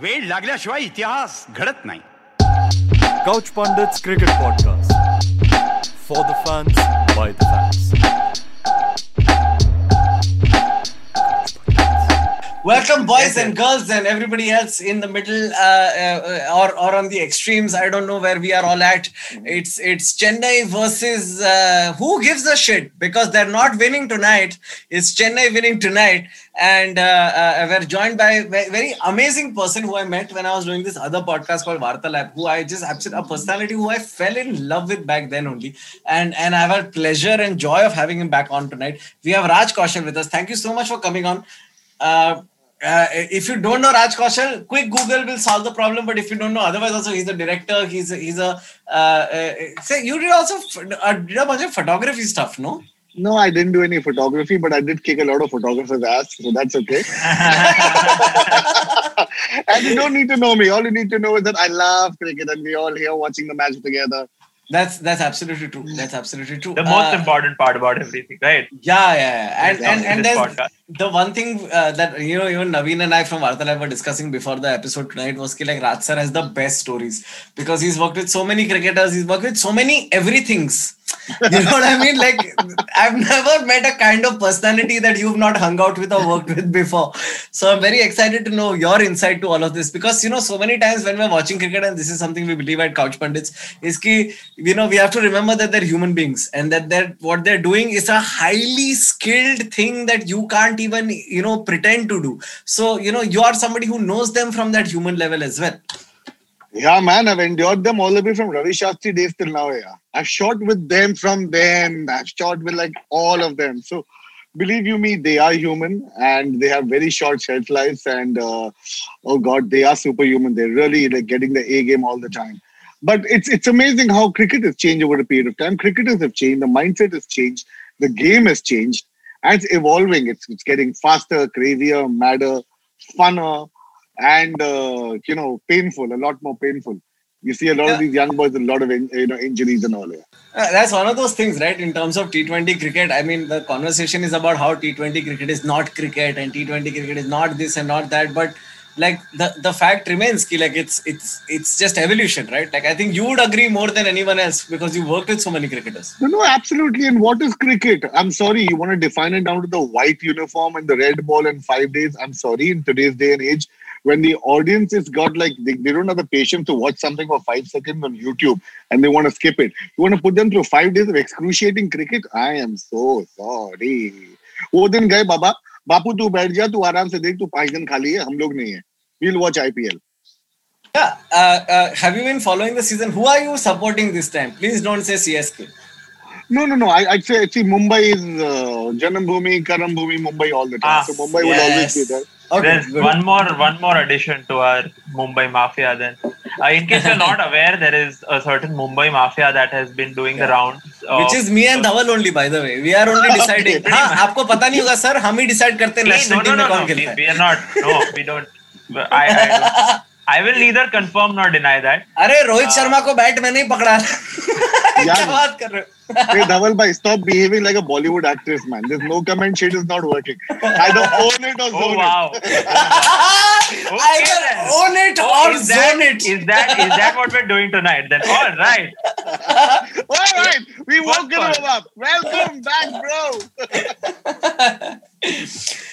वेळ लागल्याशिवाय इतिहास घडत नाही. Couch pundits cricket podcast for the fans by the fans Welcome, boys and girls, and everybody else in the middle uh, uh, or or on the extremes. I don't know where we are all at. It's it's Chennai versus uh, who gives a shit because they're not winning tonight. It's Chennai winning tonight, and uh, uh, we're joined by a very amazing person who I met when I was doing this other podcast called Varta Lab. Who I just absolutely a personality who I fell in love with back then only, and and I've had pleasure and joy of having him back on tonight. We have Raj Kaushal with us. Thank you so much for coming on. Uh, uh, if you don't know Raj Kaushal, quick Google will solve the problem. But if you don't know, otherwise also he's a director. He's a, he's a uh, uh, say you did also uh, did a bunch of photography stuff, no? No, I didn't do any photography, but I did kick a lot of photographers' ass, so that's okay. and you don't need to know me. All you need to know is that I love cricket and we all here watching the match together. That's that's absolutely true. That's absolutely true. the most Uh, important part about everything, right? Yeah, yeah, yeah. and Yeah, and and there's podcast. the one thing uh, that you know even Naveen and I from Vartalab were discussing before the episode tonight was ki, like Raj sir has the best stories because he's worked with so many cricketers, he's worked with so many everythings. You know what I mean? Like I've never met a kind of personality that you've not hung out with or worked with before. So I'm very excited to know your insight to all of this because you know so many times when we're watching cricket and this is something we believe at Couch Pundits is ki you know we have to remember that they're human beings and that they're what they're doing is a highly skilled thing that you can't even you know pretend to do. So you know you are somebody who knows them from that human level as well. Yeah, man, I've endured them all the way from Ravi Shastri days till now. Yeah, I've shot with them from then. I've shot with like all of them. So, believe you me, they are human and they have very short shelf lives. And uh, oh god, they are superhuman. They're really like getting the A game all the time. But it's it's amazing how cricket has changed over a period of time. Cricketers have changed. The mindset has changed. The game has changed. And it's evolving. It's it's getting faster, crazier, madder, funner and uh, you know painful a lot more painful you see a lot Yeah. of these young boys with a lot of in, you know injuries and all yeah. Uh, that's one of those things, right? In terms of T20 cricket, I mean, the conversation is about how T20 cricket is not cricket and T20 cricket is not this and not that. But like the, the fact remains, ki, like it's it's it's just evolution, right? Like I think you would agree more than anyone else because you worked with so many cricketers. no no absolutely and what is cricket i'm sorry you want to define it down to the white uniform and the red ball in five days i'm sorry in today's day and age when the audience has got like they, they don't have the patience to watch something for five seconds on youtube and they want to skip it you want to put them through five days of excruciating cricket i am so sorry वो दिन गए बाबा बापू तू बैठ जा तू आराम से देख तू पांच दिन खाली है हम लोग नहीं है we'll watch ipl Yeah. Uh, uh, have you been following the season? Who are you supporting this time? Please don't say CSK. No, no, no. I, I'd say see Mumbai is uh, Janam Bhumi, Karam Bhumi, Mumbai all the time. Ah, so Mumbai will always be yes. there. Okay. There's good. one more one more addition to our Mumbai Mafia. Then, uh, in case you're not aware, there is a certain Mumbai Mafia that has been doing yeah. the rounds. of- Which is me and Dhawal only, by the way. We are only deciding. Okay. हाँ, आपको पता नहीं होगा sir हम ही decide करते हैं team no, में no, कौन no. We, खेलता है we are not. No, we don't. I, I, don't- I will neither confirm nor deny that. अरे रोहित शर्मा को बैट में नहीं पकड़ा क्या बात कर रहे हो Hey, Dhaval bhai, stop behaving like a Bollywood actress, man. This no comment shit is not working. Either own it or Oh zone wow! Either then. own it Oh, or is that, zone it. Is that is that what we're doing tonight? Then all right. all right. we First woke one. him up. Welcome back, bro.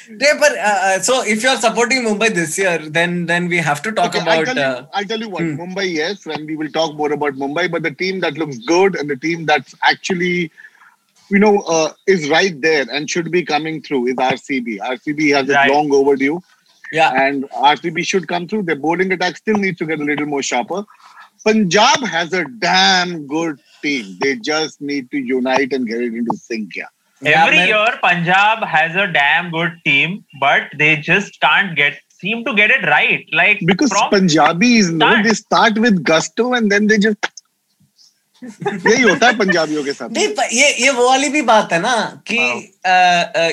Yeah, but, uh, uh, so if you are supporting Mumbai this year, then then we have to talk Okay, I'll about. tell, you, Uh, I'll tell you what, hmm. Mumbai, yes, and we will talk more about Mumbai, but the team that looks good and the team that's actually, you know, uh, is right there and should be coming through is RCB. RCB has Right. it long overdue, yeah, and RCB should come through. Their bowling attack still needs to get a little more sharper. Punjab has a damn good team. They just need to unite and get it into sync. Yeah. Yeah, Every man. year, Punjab has a damn good team, but they just can't get seem to get it right. Like Because from Punjabis, no, they start with gusto and then they just. यही होता है पंजाबियों के साथ नहीं ये ये वो वाली भी बात है ना कि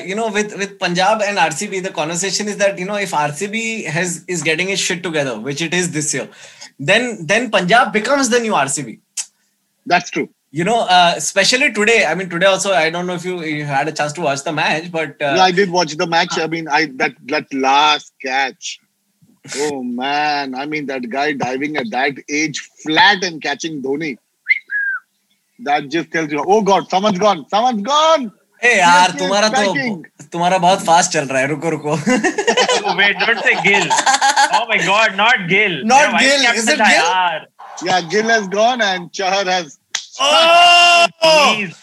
you know with with Punjab and RCB the conversation is that you know if RCB has is getting it shit together which it is this year then then punjab becomes the new rcb That's true. you know uh, especially today i mean today also i don't know if you, you had a chance to watch the match but uh, yeah, I did watch the match. I mean, I that that last catch. Oh man, I mean that guy diving at that age flat and catching Dhoni. that just tells you oh god someone's gone someone's gone. Hey, यार तुम्हारा तो तुम्हारा बहुत fast चल रहा है रुको रुको। oh, Wait don't say Gill. Oh my god not Gill. Not yeah, Gill is it Gill? Yeah Gill has gone and Chahar has oh! Jeez.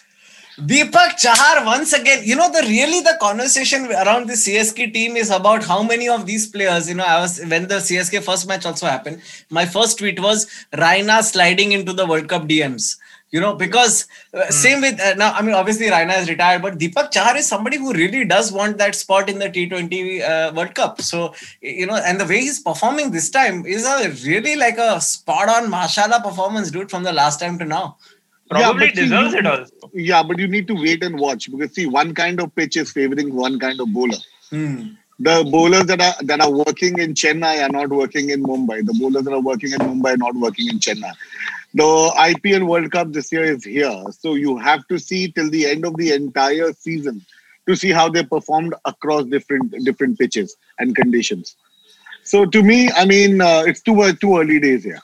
Deepak Chahar, once again, you know, the really the conversation around the CSK team is about how many of these players, you know, I was when the CSK first match also happened, my first tweet was Raina sliding into the World Cup DMs. You know, because uh, same with uh, now. I mean, obviously Raina is retired, but Deepak Chahar is somebody who really does want that spot in the T20 uh, World Cup. So you know, and the way he's performing this time is a really like a spot on mashallah performance, dude, from the last time to now. Probably but see, deserves you- it also. Yeah, but you need to wait and watch because see, one kind of pitch is favoring one kind of bowler. Hmm. The bowlers that are that are working in Chennai are not working in Mumbai. The bowlers that are working in Mumbai are not working in Chennai. The IPL World Cup this year is here, so you have to see till the end of the entire season to see how they performed across different different pitches and conditions. So to me, I mean, uh, it's too uh, too early days here.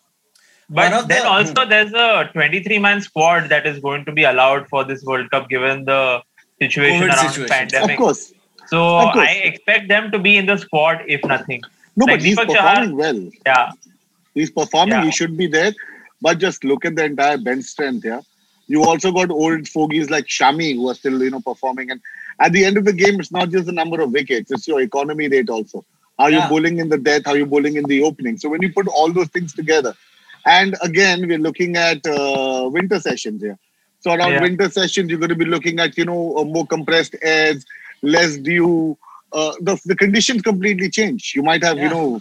But then the- also there's a 23 man squad that is going to be allowed for this World Cup given the situation COVID around situation. pandemic. Of course, So Of course. I expect them to be in the squad if nothing. no, Like but he's Deepak Chahar- performing well. Yeah. He's performing. Yeah. He should be there. But just look at the entire bench strength here. You also got old fogies like Shami who are still, you know, performing. And at the end of the game, it's not just the number of wickets; it's your economy rate also. Are Yeah. you bowling in the death, Are you bowling in the opening. So when you put all those things together, and again, we're looking at uh, winter sessions here. So around Yeah. winter sessions, you're going to be looking at, you know, uh, more compressed airs, less dew. Uh, the, the conditions completely change. You might have, you know,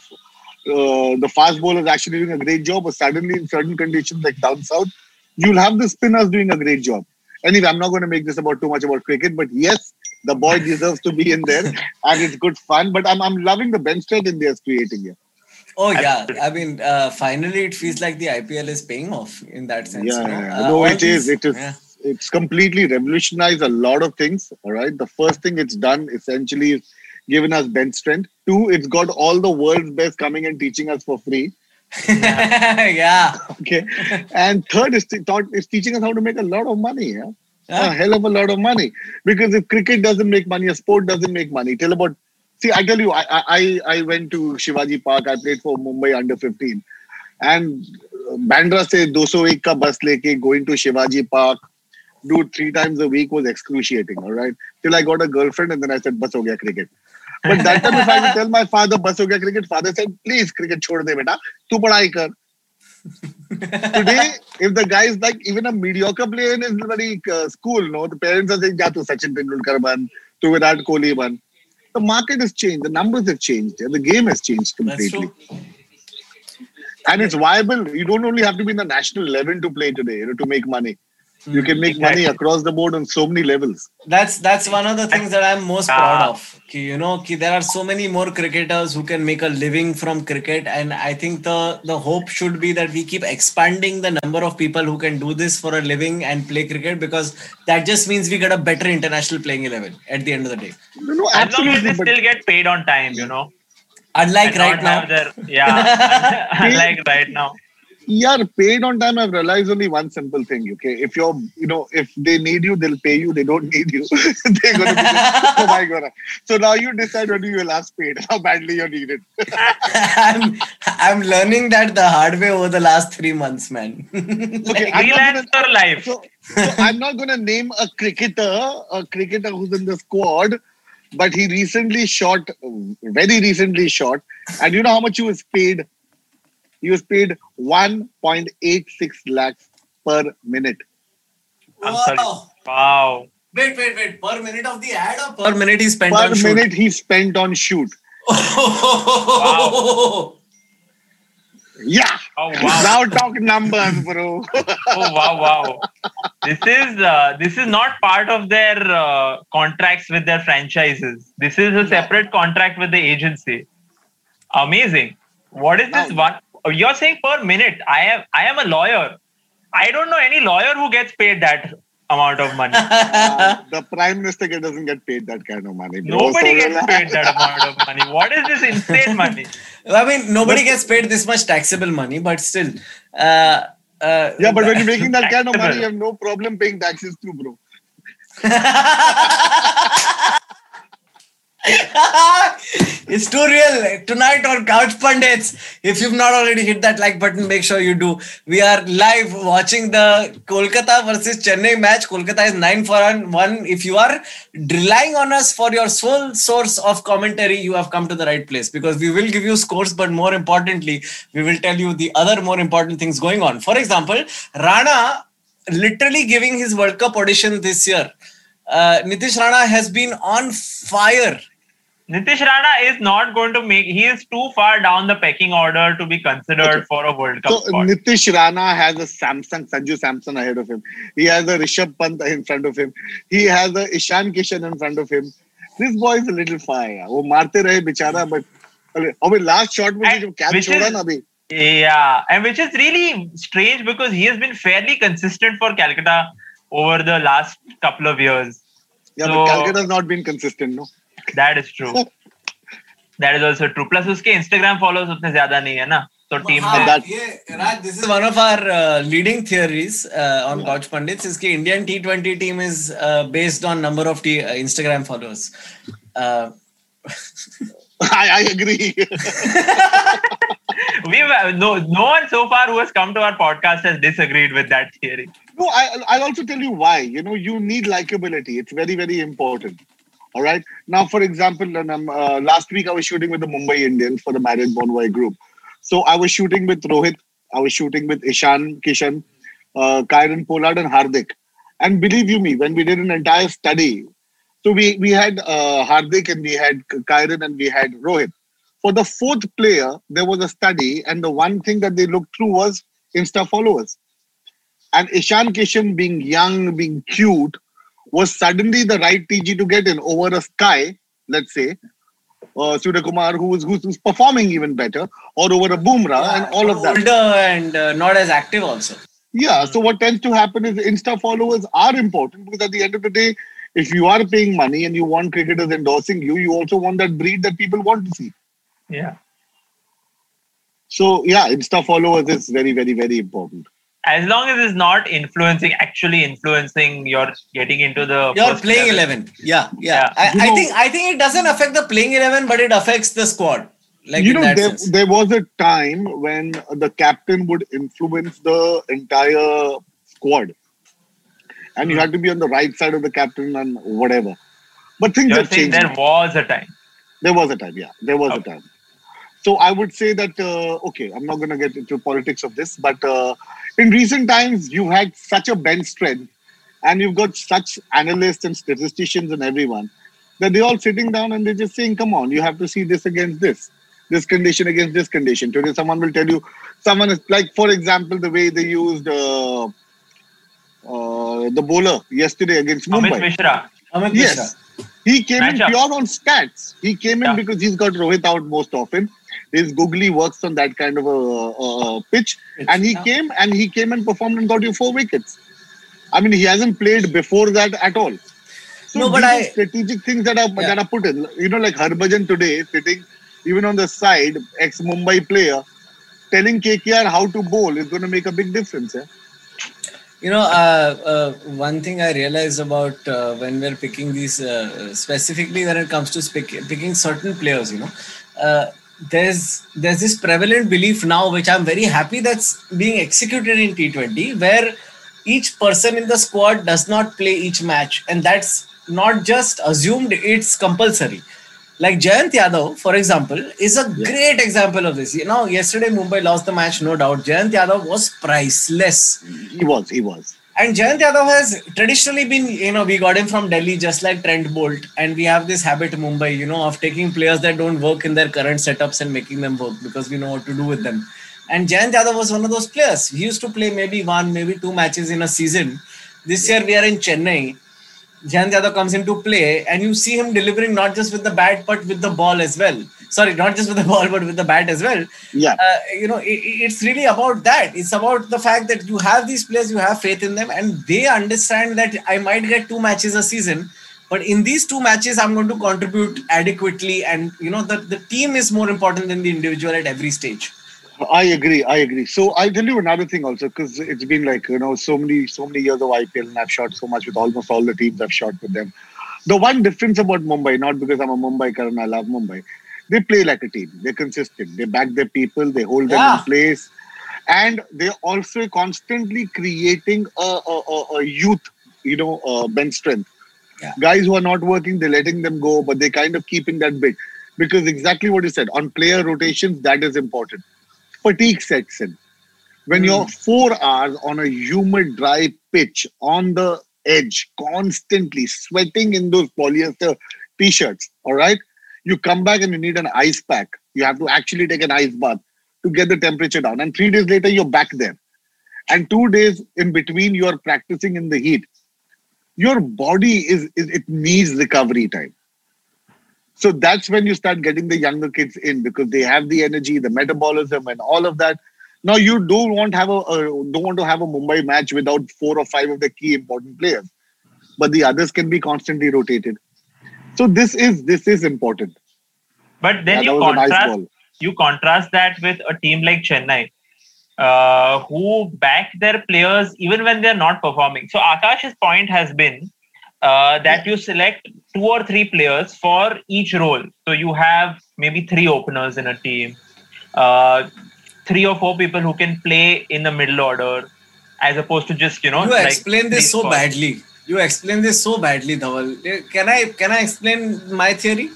uh, the fast bowlers actually doing a great job, but suddenly in certain conditions like down south, you'll have the spinners doing a great job. Anyway, I'm not going to make this about too much about cricket, but yes, the boy deserves to be in there, and it's good fun. But I'm I'm loving the bench strength India's creating here. Oh yeah, I mean, uh, finally it feels like the IPL is paying off in that sense. Yeah, you yeah, Uh, no, it is. these- It is. yeah. It's completely revolutionized a lot of things. All right. The first thing it's done essentially is given us bench strength. Two, it's got all the world's best coming and teaching us for free. yeah. Okay. and third, is taught it's teaching us how to make a lot of money. Yeah. Yeah. A hell of a lot of money. Because if cricket doesn't make money, a sport doesn't make money. Till about see, I tell you, I I I went to Shivaji Park. I played for Mumbai under 15. And Bandra se 201 ka bus leke going to Shivaji Park, dude, three times a week was excruciating. All right. Till I got a girlfriend and then I said, bus ho gaya cricket. But that time, if I would tell my father, bus ho gaya cricket, father said, please, cricket chhod de beta. Tu padhai kar. Today, if the guy is like even a mediocre player in his bloody uh, school, no, the parents are saying, "Ja tu Sachin Tendulkar ban, tu Virat Kohli ban." The market has changed, the numbers have changed, and the game has changed That's completely. true. And it's viable. You don't only have to be in the national eleven to play today, you know, to make money. You can make money across the board on so many levels. That's that's one of the things that I'm most Yeah. proud of. Ki, you know, ki there are so many more cricketers who can make a living from cricket, and I think the the hope should be that we keep expanding the number of people who can do this for a living and play cricket because that just means we get a better international playing eleven at the end of the day. You know, As long as absolutely. they But still get paid on time, you know. Unlike right now, have their- yeah. unlike right now. Yeah, paid on time. I've realized only one simple thing. Okay, if you're, you know, if they need you, they'll pay you. They don't need you. They're gonna be. Just, oh my god! So now you decide when you will last paid, how badly you're needed. I'm I'm learning that the hard way over the last three months, man. Okay, I'm not Freelance gonna, life. so, so I'm not going to name a cricketer, a cricketer who's in the squad, but he recently shot, very recently shot, and you know how much he was paid? He was paid 1.86 lakhs per minute. I'm sorry. Wow. Wow. Wait, wait, wait. Per minute of the ad or per minute he spent Per on shoot? Per minute he spent on shoot. Yeah. Oh wow. Now talk numbers, bro. oh wow wow this is uh, this is not part of their uh, contracts with their franchises this is a separate contract with the agency amazing what is this one you're saying per minute i am i am a lawyer i don't know any lawyer who gets paid that amount of money Uh, the prime minister doesn't get paid that kind of money. Bro. nobody So gets paid that amount of money what is this insane money I mean, nobody gets paid this much taxable money, but still. Uh, uh, Yeah, but when you're making that kind of money, you have no problem paying taxes too, bro. it's too real tonight on Couch Pundits. If you've not already hit that like button, make sure you do. We are live watching the Kolkata versus Chennai match. Kolkata is nine for one. If you are relying on us for your sole source of commentary, you have come to the right place because we will give you scores, but more importantly, we will tell you the other more important things going on. For example, Rana literally giving his World Cup audition this year. Uh, Nitish Rana has been on fire. Nitish Rana is not going to make. He is too far down the pecking order to be considered for a World Cup So spot. Nitish Rana has a Samsung, Sanju Samson ahead of him. He has a Rishabh Pant in front of him. He has a Ishan Kishan in front of him. This boy is a little far. यार. वो मारते रहे बेचारा but अबे last shot में And जो catch which छोड़ा is- ना अभी Yeah, and which is really strange because he has been fairly consistent for Calcutta over the last couple of years. yeah So- but Calcutta has not been consistent no that is true that is also true plus उसके Instagram followers उतने ज़्यादा नहीं है ना तो team में ये Raj this is one of our leading theories on couch pundits इसकी Indian T20 team is based on number of Instagram followers I, I agree. We've no no one so far who has come to our podcast has disagreed with that theory. No, I, I'll also tell you why. You know, you need likability. It's very very important. All right. Now, for example, and, um, uh, last week I was shooting with the Mumbai Indians for the Marriott Bonvoy group. So I was shooting with Rohit, I was shooting with Ishan, Kishan, uh, Kieron Pollard, and Hardik. And believe you me, when we did an entire study, so we we had uh, Hardik and we had Kieron and we had Rohit. For the fourth player, there was a study, and the one thing that they looked through was Insta followers. And Ishan Kishan being young, being cute, was suddenly the right TG to get in over a Sky, let's say, uh, Surya Kumar, who was who's, who's performing even better, or over a Bumrah, and all of that. Older and uh, not as active also. Yeah. So what tends to happen is Insta followers are important because at the end of the day, if you are paying money and you want cricketers endorsing you, you also want that breed that people want to see. Yeah. So yeah, Insta followers is very, very, very important. As long as it's not influencing, actually influencing your getting into the You're playing 11. Yeah, yeah. Yeah. I, You I think I think it doesn't affect the playing 11, but it affects the squad. Like you know, there, sense. there was a time when the captain would influence the entire squad, and you had to be on the right side of the captain and whatever. But things You're have changed. there was a time. There was a time, yeah. There was a time. So I would say that uh, okay, I'm not going to get into politics of this, but uh, in recent times you've had such a bench strength, and you've got such analysts and statisticians and everyone that they're all sitting down and they're just saying, "Come on, you have to see this against this, this condition against this condition." Today, someone will tell you, someone is like, for example, the way they used uh, uh, the bowler yesterday against Amit Mumbai. Mishra. Amit Mishra. Yes. He came in Matchup. pure on stats. He came in Yeah. because he's got Rohit out most often. His googly works on that kind of a, a, a pitch. And he came and he came and performed and got you four wickets. I mean, he hasn't played before that at all. So No, but I- strategic things that are Yeah. that are put in. You know, like Harbhajan today sitting even on the side, ex Mumbai player, telling KKR how to bowl is going to make a big difference. Yeah? You know, uh, uh, one thing I realized about uh, when we're picking these, uh, specifically when it comes to pick, picking certain players, you know, uh, there's there's this prevalent belief now, which I'm very happy that's being executed in T20, where each person in the squad does not play each match, and that's not just assumed; it's compulsory. Like Jayant Yadav, for example, is a great example of this. You know, yesterday Mumbai lost the match, no doubt. Jayant Yadav was priceless. He was, he was. And Jayant Yadav has traditionally been, you know, we got him from Delhi just like Trent Boult. And we have this habit Mumbai, you know, of taking players that don't work in their current setups and making them work because we know what to do with them. And Jayant Yadav was one of those players. He used to play maybe one, maybe two matches in a season. This year we are in Chennai. Jayant Yadav comes into play and you see him delivering not just with the bat but with the ball as well. Sorry, not just with the ball but with the bat as well. Yeah. Uh, you know, it, it's really about that. It's about the fact that you have these players, you have faith in them, and they understand that I might get two matches a season, But in these two matches, I'm going to contribute adequately, and you know the the team is more important than the individual at every stage. I agree. I agree. So I'll tell you another thing also, because it's been like you know so many so many years of IPL, and I've shot so much with almost all the teams I've shot with them. The one difference about Mumbai, not because I'm a Mumbaiker and I love Mumbai, they play like a team. They're consistent. They back their people. They hold them Yeah. in place, and they're also constantly creating a, a, a, a youth, you know, uh, bench strength. Yeah. Guys who are not working, they're letting them go, but they're kind of keeping that bit because exactly what you said on player rotations, that is important. Fatigue sets in when hmm. you're four hours on a humid, dry pitch on the edge, constantly sweating in those polyester t-shirts. All right, you come back and you need an ice pack. You have to actually take an ice bath to get the temperature down, and three days later you're back there. And two days in between, you are practicing in the heat. Your body is, is it needs recovery time. So that's when you start getting the younger kids in because they have the energy, the metabolism, and all of that. Now you don't want have a, a don't want to have a Mumbai match without four or five of the key important players, but the others can be constantly rotated. So this is this is important. But then Yeah, you a nice contrast you contrast that with a team like Chennai, uh, who back their players even when they're not performing. So Akash's point has been uh, that you select two or three players for each role. So you have maybe three openers in a team, uh, three or four people who can play in the middle order, as opposed to just you know. You like explain this so spots. badly. You explain this so badly, Dhaval. Can I can I explain my theory?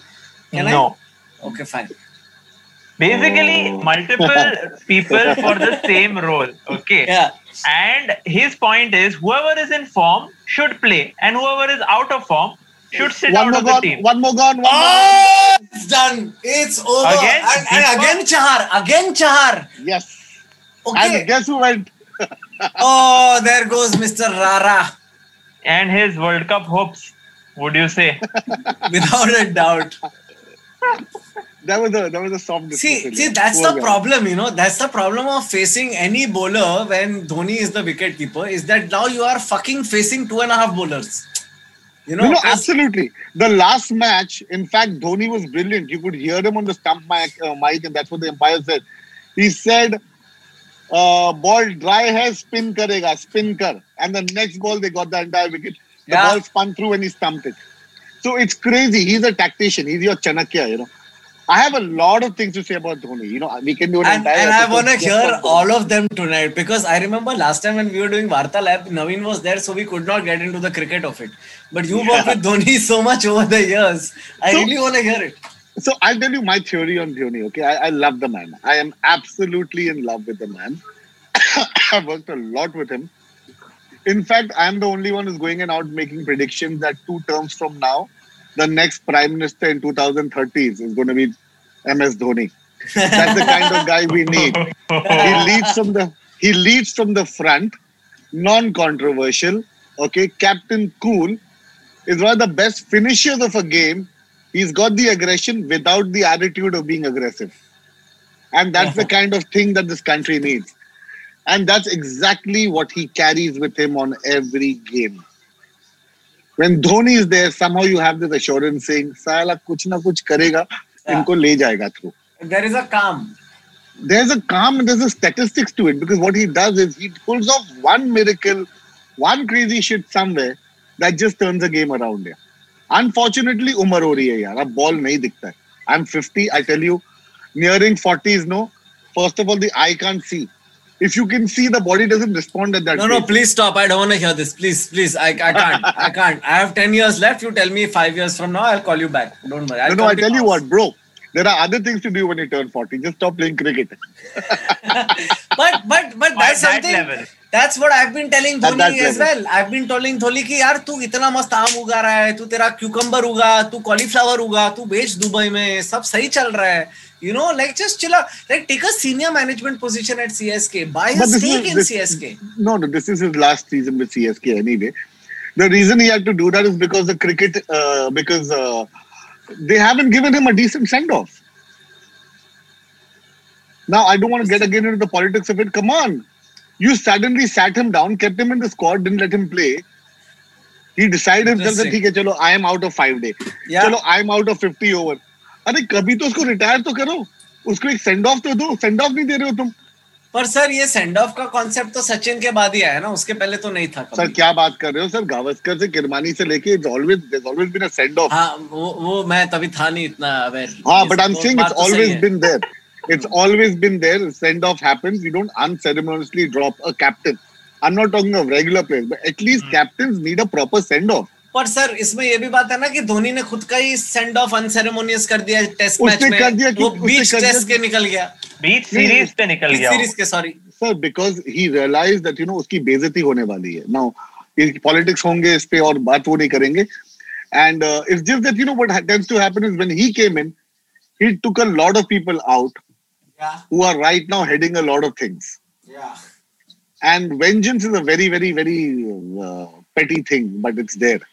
Can no. I? Okay, fine. Basically, multiple people for the same role. Okay. Yeah. And his point is whoever is in form should play, and whoever is out of form should sit One out more of the team. one more gone, one more. Oh, it's done. It's over. Again? and, and again Chahar. Again Chahar. Yes. Okay. And guess who went? oh, there goes Mr. Rara. And his World Cup hopes, would you say? Without a doubt. That was a that was a soft See, see, that's Poor the guy. problem, you know. That's the problem of facing any bowler when Dhoni is the wicket keeper. Is that now you are fucking facing two and a half bowlers. You know, No, no, absolutely. The last match, in fact, Dhoni was brilliant. You could hear him on the stump mic, uh, mic and that's what the umpire said. He said, uh, "Ball dry hai, spin karega, spin kar." And the next ball, they got the entire wicket. The Yeah. ball spun through and he stumped it. So it's crazy. He's a tactician. He's your Chanakya, you know. I have a lot of things to say about Dhoni. You know, we can do an and, entire. and I want to hear all of them tonight because I remember last time when we were doing Varta Lab, Naveen was there, so we could not get into the cricket of it. But you worked with Dhoni so much over the years. I So- really want to hear it. So I'll tell you my theory on Dhoni. Okay, I, I love the man. I am absolutely in love with the man. I've worked a lot with him. In fact, I'm the only one who's going and out making predictions that two terms from now, the next prime minister in 2030s is going to be MS Dhoni. That's the kind of guy we need. He leads from the he leads from the front, non-controversial. Okay, Captain Cool is one of the best finishers of a game he's got the aggression without the attitude of being aggressive and that's the kind of thing that this country needs and that's exactly what he carries with him on every game when dhoni is there somehow you have this assurance saying sala kuch na kuch karega Yeah. inko le jayega through There is a calm. there's a calm and there's a statistics to it because what he does is he pulls off one miracle, one crazy shit somewhere that just turns a game around here. Unfortunately, umar ho rahi hai yaar. Ab ball nahi dikhta hai. I'm 50. I tell you, nearing 40s. No, first of all, the eye can't see. If you can see, the body doesn't respond at that. No, no, pace. please stop. I don't want to hear this. Please, please. I, I can't. I can't. I have 10 years left. You tell me five years from now, I'll call you back. Don't worry. I'll No, no. I come to tell you your what, bro. There are other things to do when you turn 40. Just stop playing cricket. but but but that's that something level. that's what I've been telling At Dhoni that as level. well. I've been telling Dhoni कि यार तू इतना मस्त आम उगा रहा है तू तेरा क्यूकम्बर उगा तू कॉलीफ्लावर उगा तू बेच दुबई में सब सही चल रहा है You know, like just chill out. Like take a senior management position at CSK. Buy a stake in CSK. No, no, this is his last season with CSK anyway. The reason he had to do that is because the cricket, uh, because uh, they haven't given him a decent send off. Now I don't want to get again into the politics of it. Come on, you suddenly sat him down, kept him in the squad, didn't let him play. He decided himself that chalo, I am out of five day. Yeah. Chalo, I am out of 50 over. अरे कभी तो उसको retire तो करो। उसको एक send of तो दो। सेंड ऑफ़ नहीं दे रहे हो तुम। पर सर ये सेंड ऑफ़ का कॉन्सेप्ट तो सचिन के बाद ही आया ना। उसके पहले तो नहीं था सर क्या बात कर रहे हो? सर गावस्कर से किरमानी से लेके it's always there always been a send off हाँ वो वो मैं तभी था नहीं इतना अवेयर हाँ but I am saying it's always been there it's always been there send off happens you don't unceremoniously drop a captain I am not talking of regular players but at least captains need a proper send off पर sir इसमें यह भी बात है ना कि धोनी ने खुद का ही सेंड ऑफ़ अनसेरेमोनियस कर दिया टेस्ट मैच में। कर दिया कि वो बीच टेस्ट, टेस्ट के निकल गया। बीच सीरीज़ पे निकल गया सीरीज़ के sorry sir because he realize that you know उसकी बेजती होने वाली है। नाउ पॉलिटिक्स होंगे इस पे और बात वो नहीं करेंगे। And it's just that you know what tends to happen is when he came in he took a lot of people out who are right now heading a lot of things and vengeance is a very very very petty thing but it's there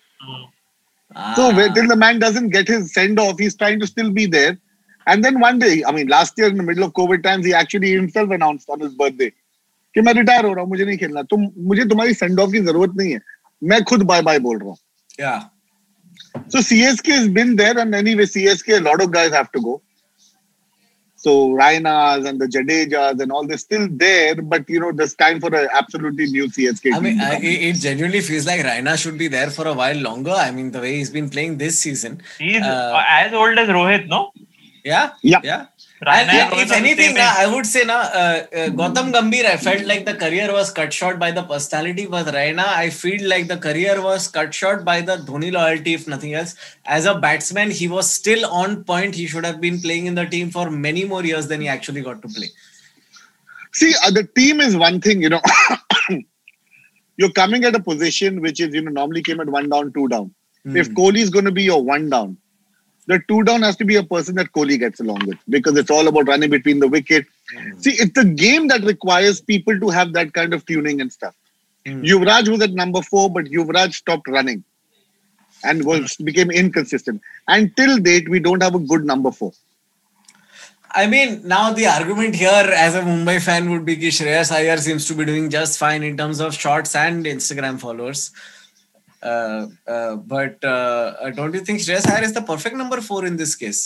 Ah. so till the man doesn't get his send off he's trying to still be there and then one day i mean last year in the middle of covid times he actually himself announced on his birthday कि मैं retire हो रहा हूँ मुझे नहीं खेलना तुम मुझे तुम्हारी सेंड ऑफ़ की ज़रूरत नहीं है मैं खुद बाय बाय बोल रहा हूँ या So CSK has been there, and anyway, CSK, a lot of guys have to go. So Rainas and the Jadejas and all, they're still there, but you know, there's time for an absolutely new CSK. I mean, team to I, it it genuinely feels like Raina should be there for a while longer. I mean, the way he's been playing this season. He's Uh, as old as Rohit, no? Yeah, Yeah. yeah. Raina And and yeah, Rohit if anything, na. I would say na, uh, uh, Gautam Gambhir, I felt like the career was cut short by the personality. But Raina, I feel like the career was cut short by the Dhoni loyalty, if nothing else. As a batsman, he was still on point. He should have been playing in the team for many more years than he actually got to play. See, uh, the team is one thing, you know. You're coming at a position which is, you know, normally came at one down, two down. If Kohli is going to be your one down, the two down has to be a person that Kohli gets along with because it's all about running between the wicket. Hmm. See, it's a game that requires people to have that kind of tuning and stuff. Hmm. Yuvraj was at number four, but Yuvraj stopped running and was hmm. became inconsistent. Until date, we don't have a good number four. I mean, now the argument here as a Mumbai fan would be that Shreyas Iyer seems to be doing just fine in terms of shots and Instagram followers. Uh, uh, but uh, uh, don't you think Shreyas Iyer is the perfect number four in this case?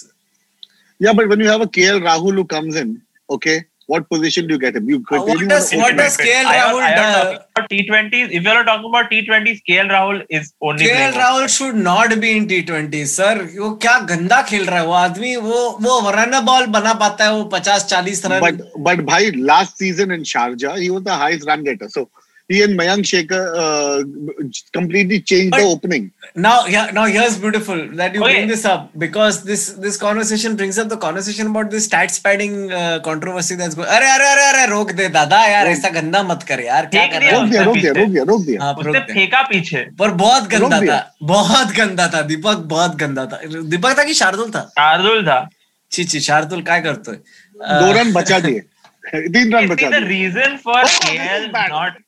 Yeah, but when you have a KL Rahul who comes in, okay, what position do you get him? You Uh, what continue does- on what opening. does KL I am- Rahul I am uh, talking about T20s. If you are talking about T20s, KL Rahul is only KL playing. Rahul should not be in T20 sir वो क्या गंदा खेल रहा है वो आदमी वो वो रन बॉल बना पाता है वो पचास चालीस run But but bhai, last season in Sharjah, he was the highest run getter. So he and Mayank Shekhar uh, completely changed but the opening. now yeah now here's beautiful that you Okay. bring this up because this this conversation brings up the conversation about this stats padding uh, controversy that's going अरे अरे अरे अरे रोक दे दादा यार ऐसा गंदा मत कर यार क्या कर दिया रहा रोक है दिया, रोक। दिया, रोक दिया, रोक दिया. हाँ रोक दे फेंका पीछे पर बहुत गंदा दिया। था बहुत गंदा था दीपक बहुत गंदा था दीपक था कि शार्दुल था शार्दुल था छी छी शार्दुल काय करतोय दो रन बचा दिए. तीन रन बचा the दिए. reason for Oh,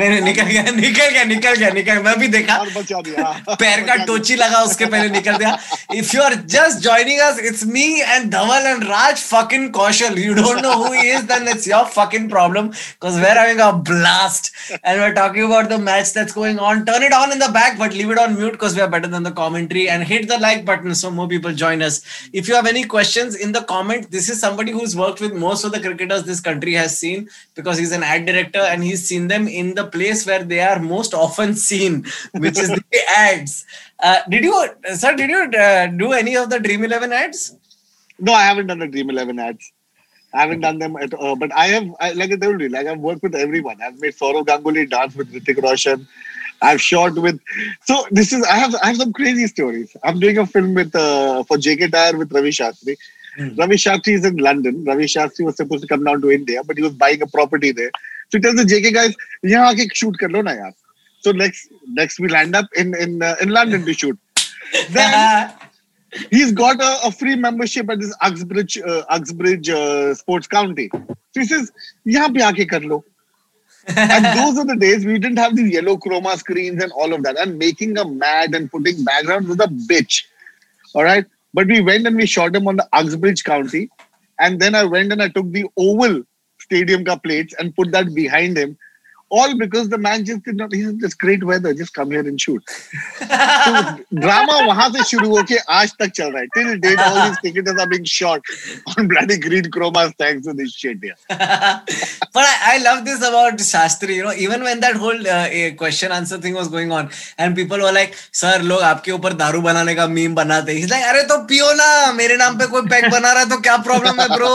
नहीं नहीं निकल गया निकल गया निकल गया निकल मैं भी देखा। पैर का टोची लगा उसके पहले निकल दिया। If you are just joining us it's me and Dhaval and Raj fucking Kaushal you don't know who is then it's your fucking problem because we're having a blast and we are talking about the match that's going on turn it on in the back but leave it on mute because we are better than the commentary and hit the like button so more people join us if you have any questions in the comment this is somebody who's worked with most of the cricketers this country has seen because he's an ad director and he's seen them in the place where they are most often seen which is the ads uh, did you sir did you uh, do any of the dream 11 ads No, I haven't done the Dream Eleven ads. I haven't done them at all. But I have, I, like I told you, like I've worked with everyone. I've made Saurav Ganguly dance with Hrithik Roshan. I've shot with. So this is. I have. I have some crazy stories. I'm doing a film with uh, for JK Tire with Ravi Shastri. Ravi Shastri is in London. Ravi Shastri was supposed to come down to India, but he was buying a property there. Tells the JK guys, "यहाँ आके shoot कर लो ना यार." So next, next we land up in in uh, in London to shoot. Then he's got a, a free membership at this Uxbridge uh, Uxbridge uh, Sports County. So he says, "यहाँ पे आके कर लो." and those are the days we didn't have these yellow chroma screens and all of that. And making a mad and putting background was a bitch. All right. But we went and we shot him on the Uxbridge County. And then I went and I took the oval stadium ka plates and put that behind him all because the man just did not. He said, "It's great weather. Just come here and shoot." so drama वहां से शुरू होके आज तक चल रहा है. Till date, all these cricketers are being shot on bloody green chromas thanks to this shit. Yeah. but I, I love this about Shastri. You know, even when that whole uh, eh, question answer thing was going on, and people were like, "Sir, लोग आपके ऊपर दारू बनाने का meme बनाते." He's like, "अरे तो पियो ना, मेरे नाम पे कोई पैक बना रहा है तो क्या प्रॉब्लम है, bro?"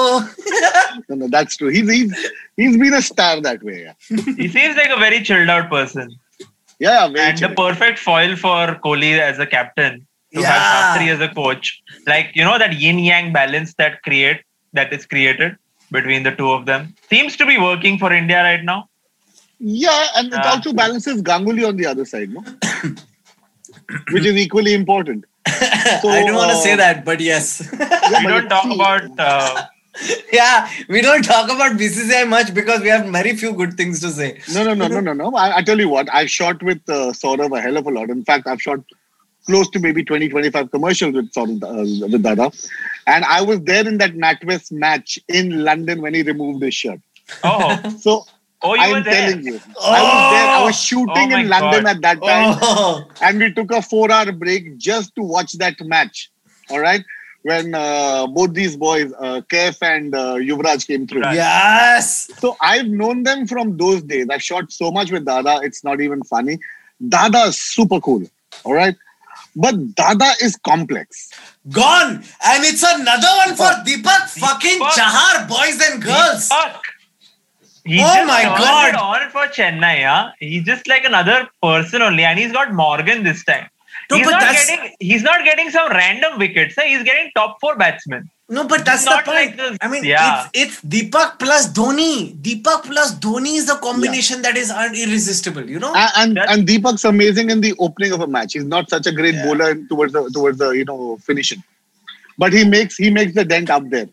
No, no, that's true. He's he's he's been a star that way. Yeah, He seems like a very chilled out person. yeah, yeah very and the perfect foil for Kohli as a captain to have Yeah. Shastri as a coach. Like you know that yin yang balance that create that is created between the two of them seems to be working for India right now. Yeah, and it Ah. also balances Ganguly on the other side, no? Which is equally important. So, I don't want to uh, say that, but yes. Yeah, We but don't talk see, about uh, yeah, we don't talk about BCCI much because we have very few good things to say. No, no, no, no, no, no. I, I tell you what, I've shot with uh, Saurav a hell of a lot. In fact, I've shot close to maybe 20, 25 commercials with Saurav, uh, with Dada. And I was there in that NatWest match in London when he removed his shirt. oh So oh you I'm there. telling you, I was there. I was shooting Oh in London God. at that time. Oh, and we took a four hour break just to watch that match. All right. When uh, both these boys, uh, Kaif and uh, Yuvraj, came through. Right. yes. So I've known them from those days. I've shot so much with Dada, it's not even funny. Dada is super cool. All right. But Dada is complex. Gone. And it's another one for Deepak fucking Deepak. Chahar, boys and girls. Fuck. He Oh just my turned God. it on for Chennai, yeah. He's just like another person only, and he's got Morgan this time. No, he's but not that's- getting he's not getting some random wickets. He's getting top four batsmen. No, but that's the point. like this. I mean, Yeah. it's, it's Deepak plus Dhoni. Deepak plus Dhoni is a combination that is un- irresistible, you know? And and, and Deepak's amazing in the opening of a match. He's not such a great Yeah. bowler towards the towards the you know finishing. But he makes he makes the dent up there.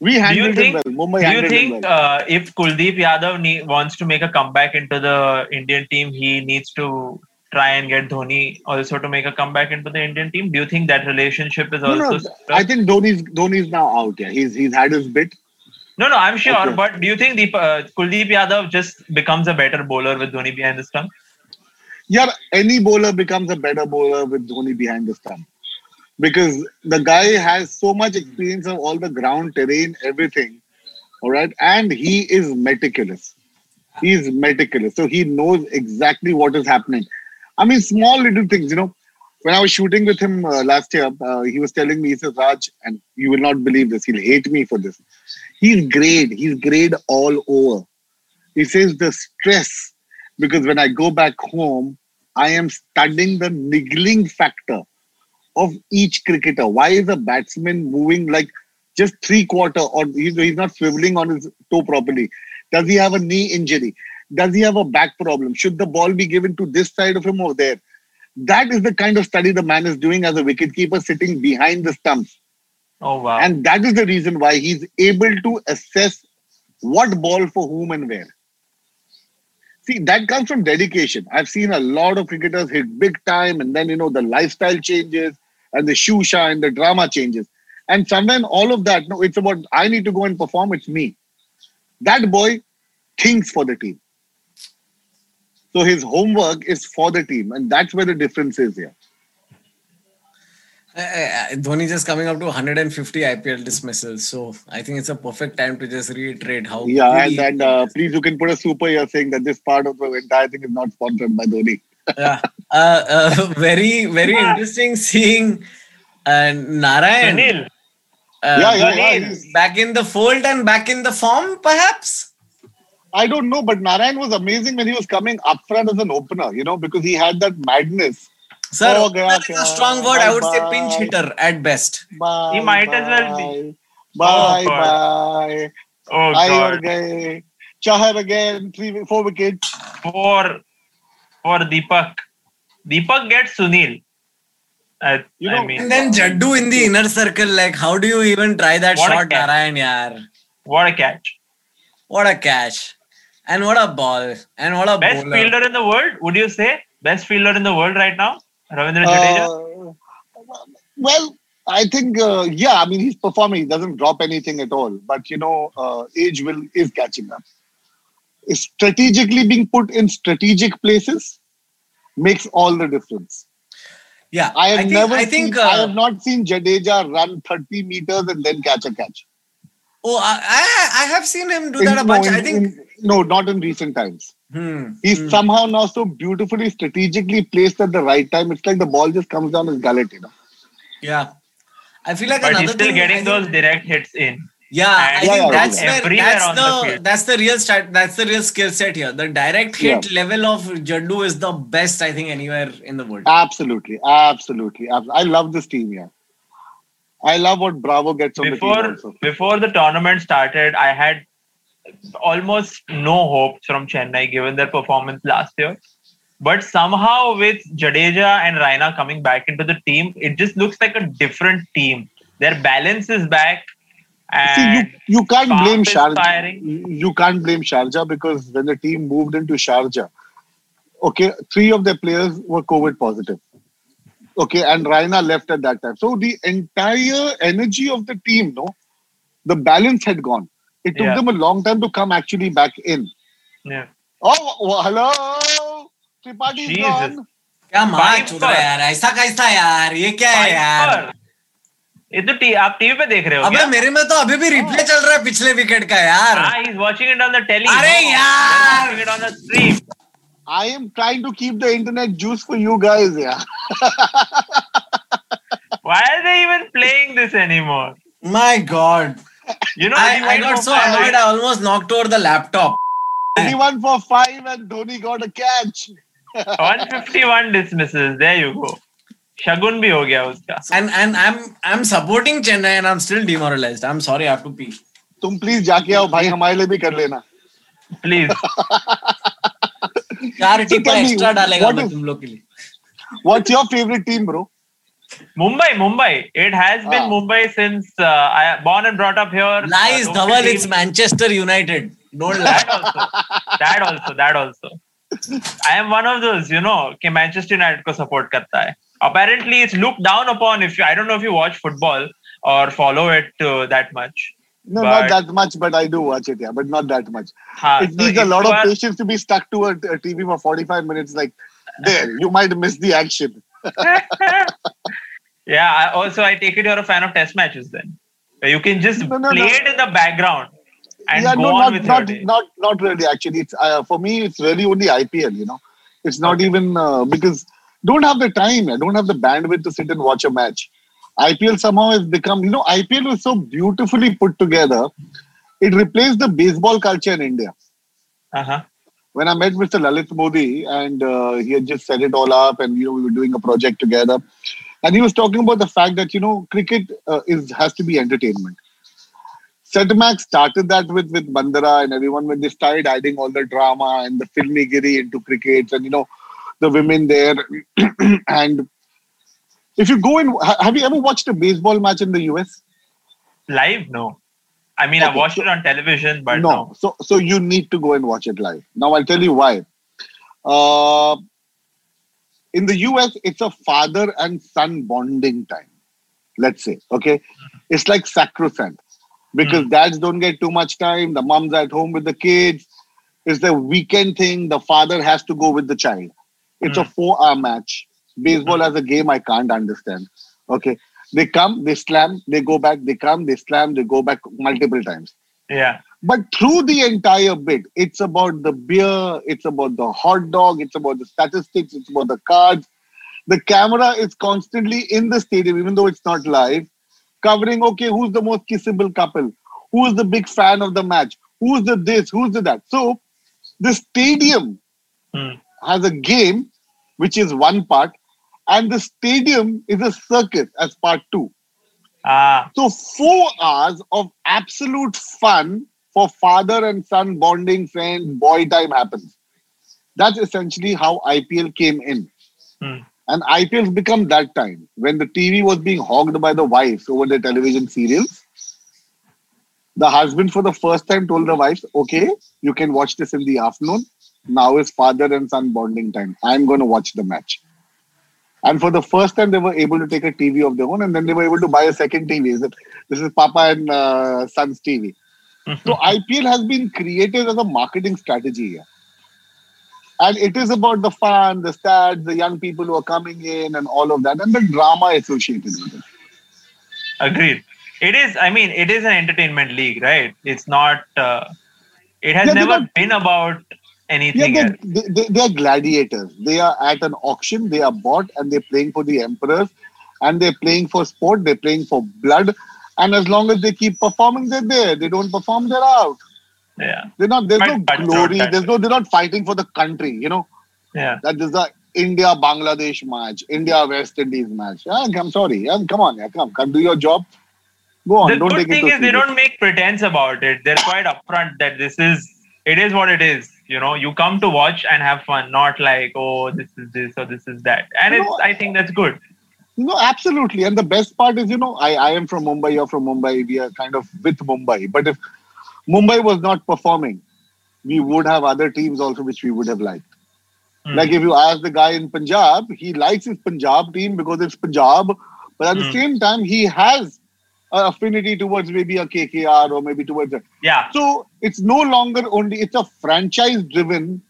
We Do you handled think? him well. Mumbai do you handled him think well. uh, if Kuldeep Yadav ne- wants to make a comeback into the Indian team, he needs to try and get Dhoni also to make a comeback into the Indian team? Do you think that relationship is no, also? no, stuck? I think Dhoni's Dhoni's now out. Yeah, he's he's had his bit. no, no, I'm sure. Okay. But do you think Deep, uh, Kuldeep Yadav just becomes a better bowler with Dhoni behind the stump? Yeah, any bowler becomes a better bowler with Dhoni behind the stump because the guy has so much experience of all the ground terrain, everything. All right, and he is meticulous. He is meticulous, so he knows exactly what is happening. I mean, small little things. You know, when I was shooting with him uh, last year, uh, he was telling me, he says, Raj, and you will not believe this. He'll hate me for this. He's great. He's great all over. He says the stress because when I go back home, I am studying the niggling factor of each cricketer. Why is a batsman moving like just three quarter or he's, he's not swiveling on his toe properly? Does he have a knee injury? Does he have a back problem? Should the ball be given to this side of him or there? That is the kind of study the man is doing as a wicketkeeper sitting behind the stumps. Oh wow! And that is the reason why he's able to assess what ball for whom and where. See, that comes from dedication. I've seen a lot of cricketers hit big time, and then you know the lifestyle changes and the shoe shine, the drama changes. And somewhere in all of that, no, it's about I need to go and perform, it's me. That boy thinks for the team. So his homework is for the team, and that's where the difference is here. Uh, uh, Dhoni just coming up to 150 IPL dismissals. So I think it's a perfect time to just reiterate how. Yeah, and, good and uh, please, you can put a super here saying that this part of the entire thing is not sponsored by Dhoni. yeah. Uh, uh, very, very interesting seeing uh, Narayan Sunil, uh, yeah, yeah, yeah. Dhoni. back in the fold and back in the form, perhaps. I don't know, but Narayan was amazing when he was coming up front as an opener, you know, because he had that madness. Sir, Oh, gaya is a strong word. I would say Bye-bye. pinch hitter at best. Bye, He might as well be. Bye, oh, oh, bye. oh I or god, gaye. Chahar again, three, four wickets. for for Deepak, Deepak gets Sunil. I, You I know- mean, And then Jaddu in the inner circle, like, how do you even try that What a shot, catch. Narayan, yaar? what a catch! What a catch. And what a ball. And what a Best bowler. fielder in the world? Would you say best fielder in the world right now? Ravindra Jadeja. Uh, well, I think, uh, yeah, I mean, he's performing. He doesn't drop anything at all. But, you know, uh, age will is catching up. strategically being put in strategic places makes all the difference. Yeah, I have think, never I think. seen, I uh, have not seen Jadeja run 30 meters and then catch a catch. oh, I, I I have seen him do In- that a no, bunch. in- I think. in- no, not in recent times. Hmm, He's hmm. somehow now so beautifully strategically placed at the right time. It's like the ball just comes down his gullet, you know. Yeah, I feel like But another he's still thing. I getting think- those direct hits in. Yeah, I And think Yeah, yeah, that's yeah. where that's the the, that's the real start. That's the real skill set here. The direct hit Yeah. level of Jaddu is the best I think anywhere in the world. Absolutely, absolutely. abs- I love this team, yeah. I love what Bravo gets on the Before team also. before the tournament started, I had almost no hopes from Chennai given their performance last year. But somehow with Jadeja and Raina coming back into the team, it just looks like a different team. Their balance is back. See, you, you can't blame Sharjah. firing. You can't blame Sharjah because when the team moved into Sharjah, okay, three of their players were COVID positive. Okay, and Raina left at that time. So the entire energy of the team, no, the balance had gone. It took yeah. them a long time to come actually back in. Yeah. Oh, well, hello, Tripathi gone. क्या मार यार ऐसा कैसा यार ये क्या है यार ये तो टी, आप टीवी पे देख रहे हो अबे मेरे में तो अभी भी रिप्ले चल रहा है पिछले विकेट का यार। Is watching it on the telly अरे यार। It on the stream I am trying to keep the internet juice for you guys यार why are they even playing this anymore my god you know, I, I got so five. annoyed, I almost knocked over the laptop. 21 for 5, and Dhoni got a catch. 151 dismisses. There you go. Shagun bhi ho gaya uska. And, and I'm, I'm supporting Chennai and I'm still demoralized. I'm sorry, I have to pee. तुम please जाके आओ भाई हमारे लिए भी कर लेना please चार टिप्पणी एक्स्ट्रा डालेगा मैं तुम लोग के लिए what's your favourite team bro Mumbai, Mumbai. It has been. Ah. Mumbai since uh, I born and brought up here. Lies, uh, Dhaval. It's Manchester United. Don't lie. That also. that also. That also. I am one of those, you know, कि Manchester United को support करता है. Apparently, it's looked down upon. If you, I don't know if you watch football or follow it uh, that much. No, but, not that much, but I do watch it. Yeah, but not that much. It so needs a lot of are, patience to be stuck to a, a TV for 45 minutes. Like, there, you might miss the action. yeah. I, also, I take it you're a fan of Test matches then. You can just No, no, play no. it in the background and yeah, go no, on not with your not, day. not not really. Actually, it's uh, for me. It's really only IPL. You know, it's not even uh, because don't have the time. I don't have the bandwidth to sit and watch a match. IPL somehow has become. You know, IPL was so beautifully put together. It replaced the baseball culture in India. Uh-huh. when I met Mr. Lalit Modi and uh, he had just set it all up and you know we were doing a project together and he was talking about the fact that you know cricket uh, is has to be entertainment. Setmax started that with with Mandira and everyone when they started adding all the drama and the filmigiri into cricket and you know the women there and if you go in have you ever watched a baseball match in the US? Live? No. I mean, I watched so- it on television, but no. no. So so you need to go and watch it live. Now I'll tell you why. Uh, in the US, it's a father and son bonding time. Let's say, okay, hmm. it's like sacrosanct because hmm. dads don't get too much time. The mom's are at home with the kids. It's the weekend thing. The father has to go with the child. It's a hmm. four-hour match. Baseball as a game, I can't understand. Okay, they come, they slam, they go back. They come, they slam, they go back multiple times. Yeah. But through the entire bit, it's about the beer, it's about the hot dog, it's about the statistics, it's about the cards. The camera is constantly in the stadium, even though it's not live, covering okay, who's the most kissable couple? Who's the big fan of the match? Who's the this? Who's the that? So the stadium Hmm. has a game, which is one part, and the stadium is a circus as part two. Ah, So four hours of absolute fun for father and son bonding, friend, boy time happens. That's essentially how IPL came in. Hmm. And IPL's become that time when the TV was being hogged by the wives over the television serials. The husband, for the first time, told the wives, "Okay, you can watch this in the afternoon. Now is father and son bonding time. I'm going to watch the match." And for the first time, they were able to take a TV of their own, and then they were able to buy a second TV. This is Papa and uh, Son's TV. So IPL has been created as a marketing strategy. And it is about the fun, the stats, the young people who are coming in and all of that, and the drama associated with it. Agreed. It is. I mean, it is an entertainment league, right? It's not. Uh, it has Yeah, never not- been about Yeah, anything they're, they, they, they are gladiators. They are at an auction, they are bought, and they're playing for the emperors, and they're playing for sport, they're playing for blood. And as long as they keep performing, they're there. They don't perform, they're out. Yeah. They're not. There's no but not glory. There's no. They're not fighting for the country. You know Yeah. that is the India Bangladesh match, India West Indies match. Yeah, I'm sorry. Yeah, come on, yeah, come, come do your job. Go on. the don't good take thing it is so they don't make pretense about it. They're quite upfront that this is it is what it is. You know, you come to watch and have fun, not like oh this is this or this is that. And You it's know, I think that's good. No, absolutely. And the best part is, you know, I, I am from Mumbai, you're from Mumbai, we are kind of with Mumbai. But if Mumbai was not performing, we would have other teams also which we would have liked. Hmm. Like if you ask the guy in Punjab, he likes his Punjab team because it's Punjab. But at the Hmm. same time, he has an affinity towards maybe a KKR or maybe towards a. Yeah. So it's no longer only, it's a franchise driven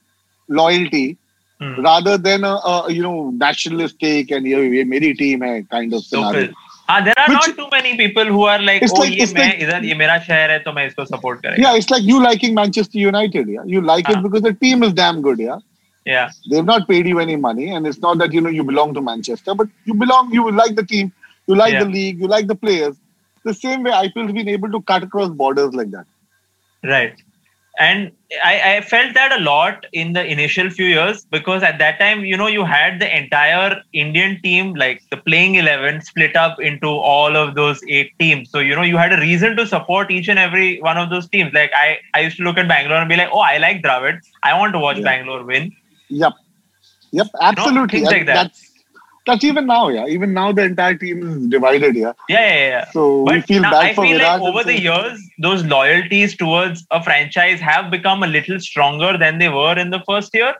loyalty Hmm. Rather than a, a, you know nationalistic and ye, ye my team hai kind of scenario. So, uh, ah, there are Which, not too many people who are like, oh, like, ye main idhar ye mera hai, isko support karega. Yeah, it's like you liking Manchester United. Yeah, you like uh. it ah. because the team is damn good. Yeah. Yeah. They've not paid you any money, and it's not that you know you belong to Manchester, but you belong. You like the team. You like yeah. the league. You like the players. The same way I feel being able to cut across borders like that. Right. And I, I felt that a lot in the initial few years because at that time, you know, you had the entire Indian team, like the playing 11, split up into all of those eight teams. So, you know, you had a reason to support each and every one of those teams. Like, I, I used to look at Bangalore and be like, oh, I like Dravid. I want to watch Yeah. Bangalore win. Yep, yep, absolutely. things like that. That's that's even now. Yeah, even now the entire team is divided. Yeah, Yeah, yeah, yeah. so we feel now bad I for feel Virat. like over and the so- years, those loyalties towards a franchise have become a little stronger than they were in the first year.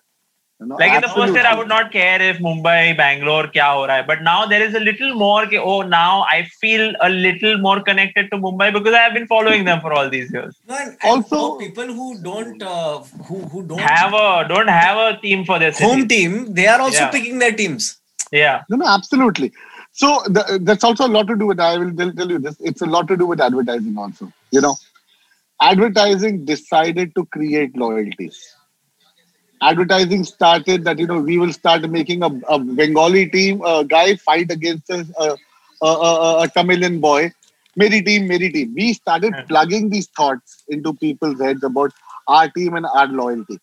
No, Like in the first year, I would not care if Mumbai, Bangalore, kya ho raha hai. But now there is a little more. Ke, oh, now I feel a little more connected to Mumbai because I have been following them for all these years. No, and, and Also- for people who don't uh, who who don't Have a don't have a team for their city. home team, they are also Yeah. picking their teams. Yeah, No, no, absolutely. So the, that's also a lot to do with. I will tell, tell you this. It's a lot to do with advertising also. You know, advertising decided to create loyalty. Advertising started that you know we will start making a, a Bengali team a guy fight against a, a, a, a, a Tamilian boy. Meri team, Meri team. We started plugging these thoughts into people's heads about our team and our loyalty.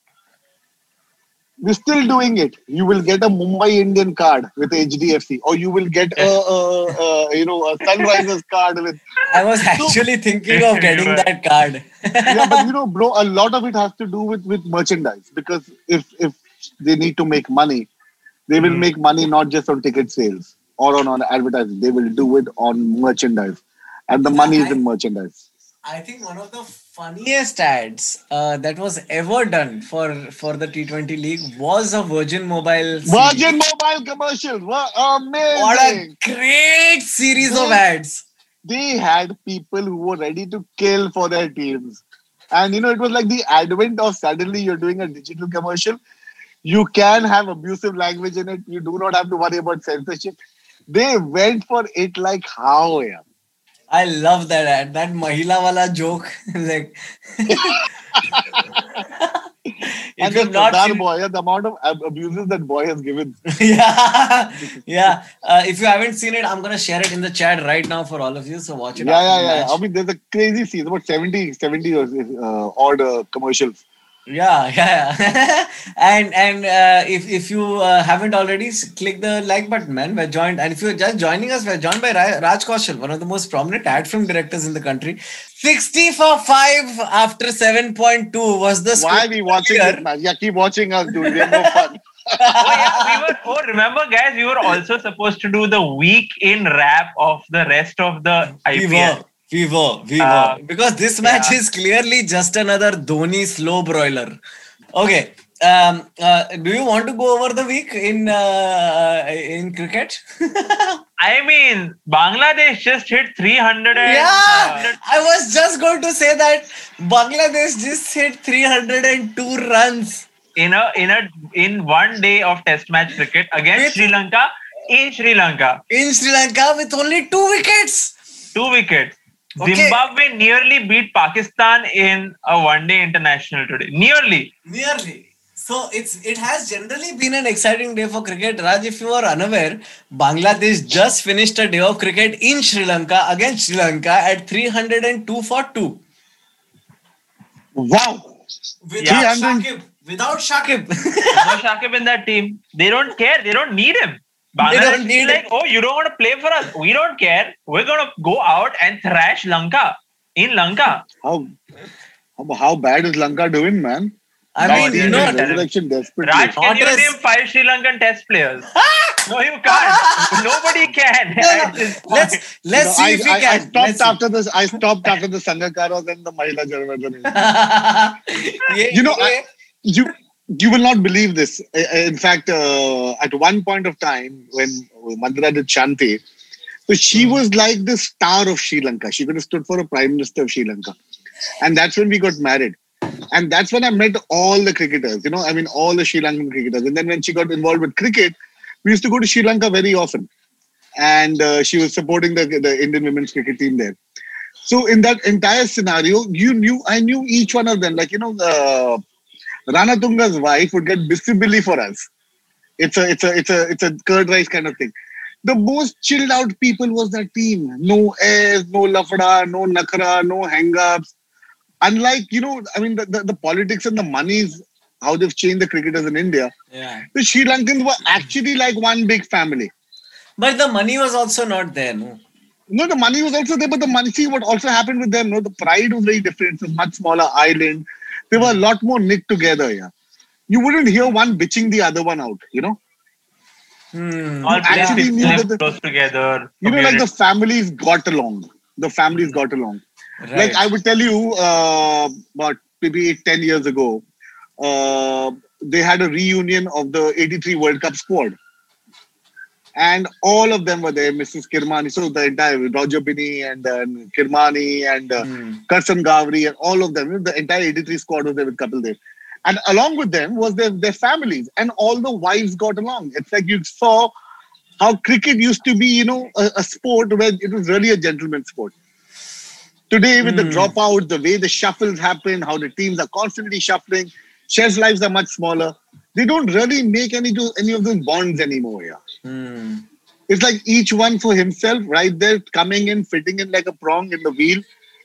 We're still doing it. You will get a Mumbai Indian card with HDFC, or you will get a, a, a you know a Sunrisers card with. I was actually thinking of getting that card. Yeah, but you know, bro, a lot of it has to do with with merchandise because if if they need to make money, they will Hmm. make money not just on ticket sales or on, on advertising. They will do it on merchandise, and the Yeah, money is in merchandise. I think one of the funniest ads uh, that was ever done for for the T20 League was a Virgin Mobile. series. Virgin Mobile commercials were amazing. What a great series of ads. they had people who were ready to kill for their teams. And you know, it was like the advent of suddenly you're doing a digital commercial. You can have abusive language in it. You do not have to worry about censorship. They went for it like how, yeah. I love that ad. That Mahila wala joke. like, And the not seen, boy, yeah, the amount of abuses that boy has given. yeah, yeah. Uh, if you haven't seen it, I'm gonna share it in the chat right now for all of you. So watch it. Yeah, yeah, yeah. match. I mean, there's a crazy scene, about 70, 70 or, uh, odd uh, commercials. Yeah, yeah, yeah. and and uh, if if you uh, haven't already, click the like button, man. We're joined, and if you're just joining us, we're joined by Raj Kaushal, one of the most prominent ad film directors in the country. Sixty for five after seven point two was the Why are we watching here. this? Yeah, keep watching us, dude. We have no fun. oh yeah, we were. Oh, remember, guys, we were also supposed to do the week in wrap of the rest of the We IPL. were, we were, we Uh, were. Because this match yeah. is clearly just another Dhoni slow broiler. Okay. Um, uh, do you want to go over the week in uh, in cricket? I mean, Bangladesh just hit 300 and, yeah, I was just going to say that Bangladesh just hit 302 runs. in a in a in one day of test match cricket against With- Sri Lanka in Sri Lanka. in Sri Lanka with only two wickets. Two wickets. Okay. Zimbabwe nearly beat Pakistan in a one day international today. Nearly. Nearly. So it's it has generally been an exciting day for cricket. Raj, if you are unaware, Bangladesh just finished a day of cricket in Sri Lanka against Sri Lanka at 302 for 2. Wow. Without 300 Shakib. Without Shakib. No Shakib in that team. They don't care. They don't need him. Bangladesh don't need like, it. oh, you don't want to play for us. We don't care. We're gonna go out and thrash Lanka in Lanka. How, how how bad is Lanka doing, man? I No, mean, they you know, doing resurrection desperately. Raj, can Not you as- name five Sri Lankan test players? no, you can't. Nobody can. No, no. at this point. let's let's No, see I, if we I, can. I stopped Let's see. after this. I stopped after the Sangakaras and the Mahela Jayawardene. Yeah, You know, yeah. I- you you will not believe this. In fact, uh, at one point of time when Mandira did Shanti, so she was like the star of Sri Lanka. She could have stood for a prime minister of Sri Lanka, and that's when we got married. And that's when I met all the cricketers. You know, I mean, all the Sri Lankan cricketers. And then when she got involved with cricket, we used to go to Sri Lanka very often, and uh, she was supporting the the Indian women's cricket team there. So in that entire scenario, you knew I knew each one of them. Like you know, uh, Ranatunga's wife would get bisibili for us. It's a it's a it's a it's a curd rice kind of thing. The most chilled out people was that team. No airs, no lafada, no nakra, no hang-ups. Unlike you know, I mean, the, the, the politics and the monies, how they've changed the cricketers in India. yeah. The Sri Lankans were actually like one big family. But the money was also not there, no? No, the money was also there, but the money, see what also happened with them, no, the pride was very different. It's a much smaller island. They were a lot more knit together, yeah. You wouldn't hear one bitching the other one out, you know? Hmm. All players actually knew live that the- close together. You know, like the families got along. The families got along. Right. Like I would tell you, uh, about maybe eight, 10 years ago, uh, they had a reunion of the 83 World Cup squad. And all of them were there, Mrs. Kirmani. So the entire Roger Binney and then Kirmani and uh, Hmm. Karsan Ghavri and all of them, the entire 83 squad was there with Kapil Dev. And along with them was their, their families and all the wives got along. It's like you saw how cricket used to be, you know, a, a sport where it was really a gentleman's sport. Today, with the Hmm. dropouts, the way the shuffles happen, how the teams are constantly shuffling, chess lives are much smaller. They don't really make any any of those bonds anymore. Yeah, Hmm. it's like each one for himself, right there, coming in, fitting in like a prong in the wheel,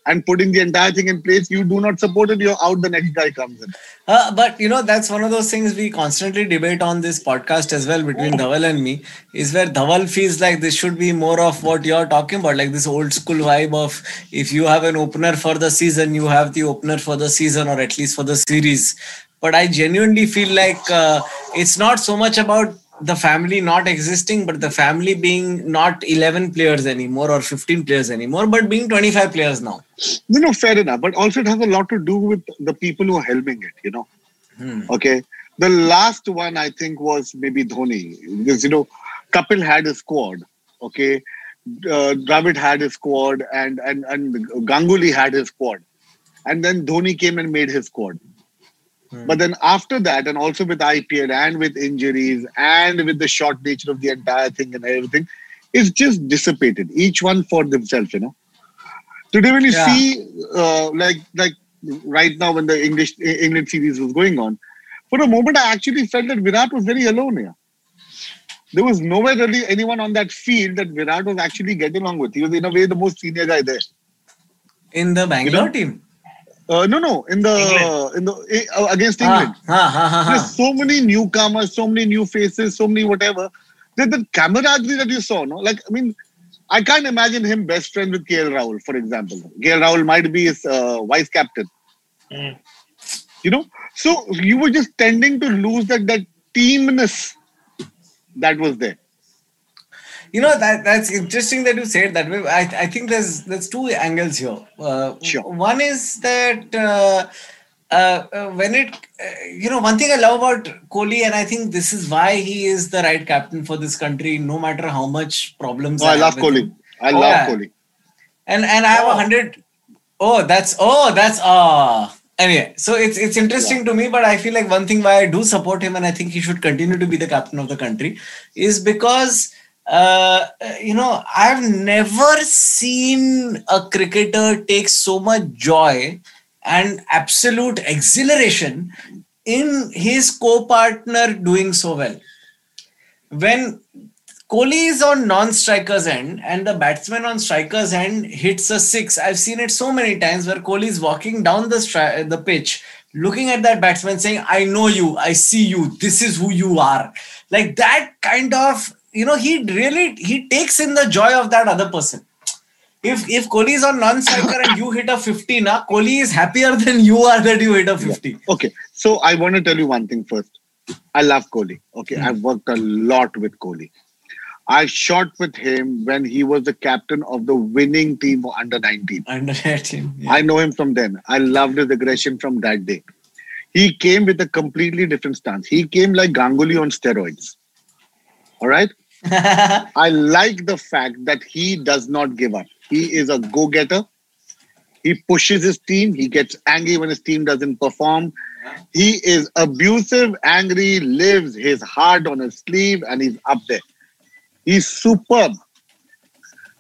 and putting the entire thing in place. You do not support it, you're out. The next guy comes in. Uh, but you know that's one of those things we constantly debate on this podcast as well between Dhaval and me is where Dhaval feels like this should be more of what you're talking about like this old school vibe of if you have an opener for the season you have the opener for the season or at least for the series but I genuinely feel like uh, it's not so much about the family not existing but the family being not 11 players anymore or 15 players anymore but being 25 players now You know, fair enough. But also, it has a lot to do with the people who are helming it, you know. Hmm. Okay. The last one, I think, was maybe Dhoni. Because, you know, Kapil had a squad. Okay. Uh, Dravid had his squad, and, and, and Ganguly had his squad. And then Dhoni came and made his squad. But then after that, and also with IPL and with injuries and with the short nature of the entire thing and everything, it's just dissipated. Each one for themselves, you know. Today, when you Yeah. see, uh, like, like right now when the English England series was going on, for a moment I actually felt that Virat was very alone here. There was nowhere really anyone on that field that Virat was actually getting along with. He was in a way the most senior guy there. in the Bangalore know? team Uh, no, no, in the England. in the uh, against England. Ah, ah, ah, ah, ah. There's so many newcomers, so many new faces, so many whatever. That the camaraderie that you saw, no, like I mean, I can't imagine him best friend with KL Rahul, for example. KL Rahul might be his uh, vice captain. Mm. You know, so you were just tending to lose that that teamness that was there. You know that that's interesting that you said that way. I, I think there's there's two angles here. Uh, Sure. One is that uh, uh, uh, when it uh, you know one thing I love about Kohli, and I think this is why he is the right captain for this country, no matter how much problems. No, I have love Kohli. I Oh, love yeah. Kohli. And and I have a Oh. hundred. Oh, that's oh, that's uh anyway. So it's it's interesting to me, but I feel like one thing why I do support him and I think he should continue to be the captain of the country is because uh, you know I've never seen a cricketer take so much joy and absolute exhilaration in his co-partner doing so well. When Kohli is on non-strikers end and the batsman on strikers end hits a six. I've seen it so many times where Kohli is walking down the stri- the pitch, looking at that batsman saying, I know you, I see you, this is who you are. Like that kind of, you know, he really he takes in the joy of that other person. If if Kohli is on non-striker and you hit a 50, na, Kohli is happier than you are that you hit a 50. Okay, so I want to tell you one thing first. I love Kohli. Okay, hmm. I've worked a lot with Kohli. I shot with him when he was the captain of the winning team for under 19. Under 18. yeah. I know him from then. I loved his aggression from that day. He came with a completely different stance. He came like Ganguly on steroids. All right? I like the fact that he does not give up. He is a go getter. He pushes his team. He gets angry when his team doesn't perform. He is abusive, angry, lives his heart on his sleeve, and he's up there. He's superb.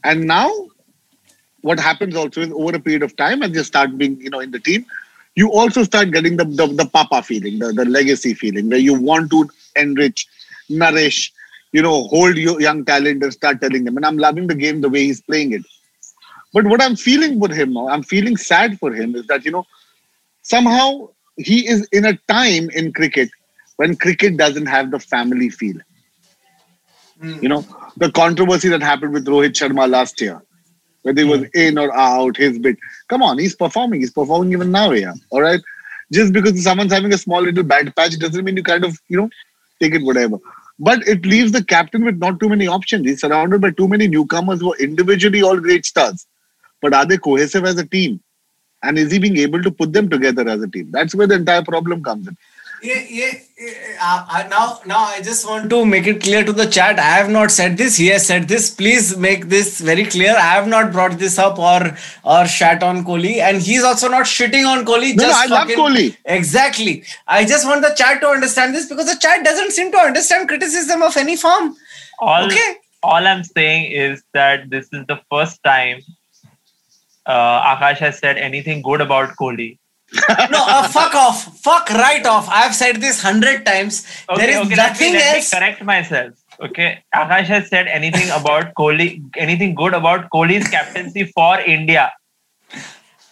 And now, what happens also is over a period of time, as you start being, you know, in the team, you also start getting the the, the papa feeling, the, the legacy feeling, where you want to enrich, nourish, you know, hold your young talent and start telling them. And I'm loving the game the way he's playing it. But what I'm feeling for him now, I'm feeling sad for him, is that you know, somehow he is in a time in cricket when cricket doesn't have the family feel. Hmm. You know, the controversy that happened with Rohit Sharma last year, whether he was hmm. in or out, his bit. Come on, he's performing. He's performing even now, yeah. All right. Just because someone's having a small little bad patch doesn't mean you kind of, you know, take it whatever. But it leaves the captain with not too many options. He's surrounded by too many newcomers who are individually all great stars. But are they cohesive as a team? And is he being able to put them together as a team? That's where the entire problem comes in. Yeah, yeah. yeah, Uh, now, now I just want to make it clear to the chat. I have not said this. He has said this. Please make this very clear. I have not brought this up or or shat on Kohli, and he's also not shitting on Kohli. No, no, I love Kohli. Exactly. I just want the chat to understand this because the chat doesn't seem to understand criticism of any form. all Okay. all I'm saying is that this is the first time uh, Aakash has said anything good about Kohli. No, uh, fuck off. Fuck right off. I've said this hundred times. Okay, there is okay, let me, nothing let me else. correct myself. Okay, Aakash has said anything about Kohli, anything good about Kohli's captaincy for India.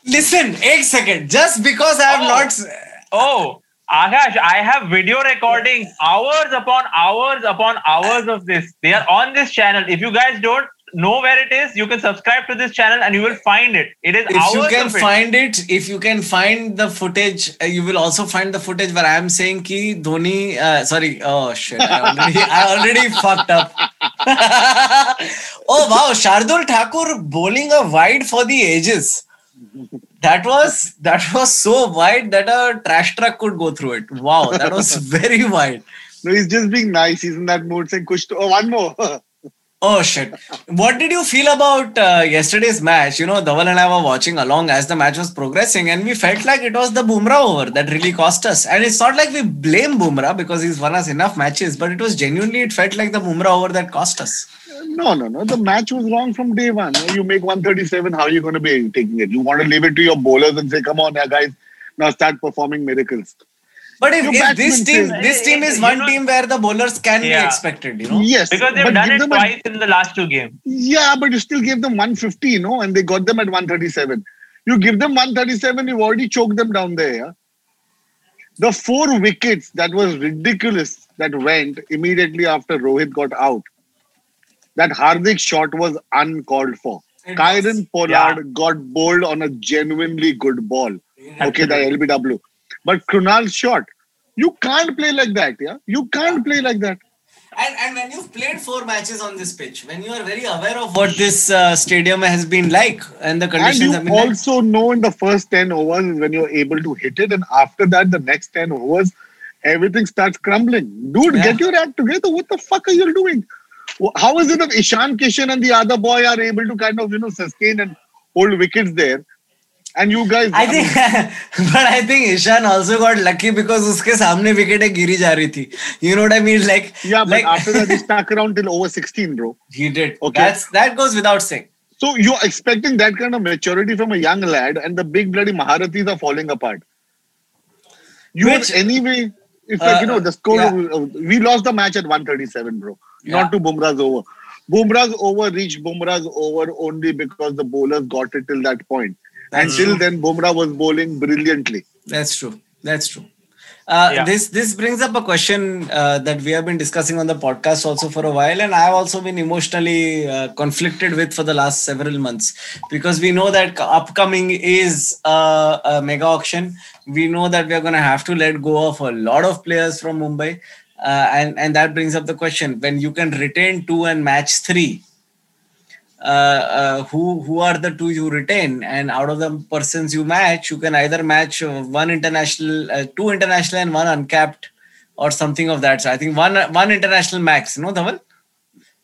Listen, eight second. Just because I have Oh. not. Oh, Aakash, I have video recording hours upon hours upon hours of this. They are on this channel. If you guys don't know where it is, you can subscribe to this channel and you will find it. It is if hours you can of it. find it, if you can find the footage, uh, you will also find the footage where I am saying ki Dhoni. Uh, sorry, oh shit, I already, I already fucked up. oh wow, Shardul Thakur bowling a wide for the ages. That was that was so wide that a trash truck could go through it. Wow, that was very wide. No, he's just being nice. He's in that mood saying, Kush to, oh, one more. Oh shit! What did you feel about uh, yesterday's match? You know, Dhaval and I were watching along as the match was progressing, and we felt like it was the Bumrah over that really cost us. And it's not like we blame Bumrah because he's won us enough matches, but it was genuinely it felt like the Bumrah over that cost us. no, no, no. The match was wrong from day one. You make 137, how are you going to be taking it? You want to leave it to your bowlers and say, come on, guys, now start performing miracles. But if, if this team, this team is one know- team where the bowlers can be expected, you know. Yes. because they've done it them a- twice in the last two games. Yeah, but you still gave them 150, you know, and they got them at 137. You give them 137, you've already choked them down there. Yeah? The four wickets that was ridiculous that went immediately after Rohit got out. That Hardik shot was uncalled for. It Kieron was. Pollard got bowled on a genuinely good ball. Okay, the LBW. But Krunal's shot, you can't play like that. Yeah, you can't play like that. And, and when you've played four matches on this pitch, when you are very aware of what this uh, stadium has been like and the And conditions have you been like, also know in the first 10 overs when you're able to hit it, and after that, the next 10 overs, everything starts crumbling. Dude, Yeah. get your act together. What the fuck are you doing? How is it that Ishan Kishan and the other boy are able to kind of, you know, sustain and hold wickets there? And you guys, I think, but I think Ishan also got lucky because उसके सामने wicket गिरी जा रही थी. You know what I mean? Like, yeah, but like, after that, he stuck around till over 16, bro. he did. Okay. That's that goes without saying. So you're expecting that kind of maturity from a young lad, and the big bloody Maharathis are falling apart. You Which- anyway, it's like you Uh, know the score. yeah. We lost the match at 137, bro. Yeah. Not to Bumrah's over. Bumrah's over reached Bumrah's over only because the bowlers got it till that point. Until then, Bumrah was bowling brilliantly. That's true. That's true. Uh, Yeah. This this brings up a question uh, that we have been discussing on the podcast also for a while, and I've also been emotionally uh, conflicted with for the last several months because we know that upcoming is uh, a mega auction. We know that we are going to have to let go of a lot of players from Mumbai, uh, and and that brings up the question: when you can retain two and match three, uh, uh, who who are the two you retain and out of the persons you match you can either match uh, one international uh, two international and one uncapped or something of that so i think one one international max no Dhaval?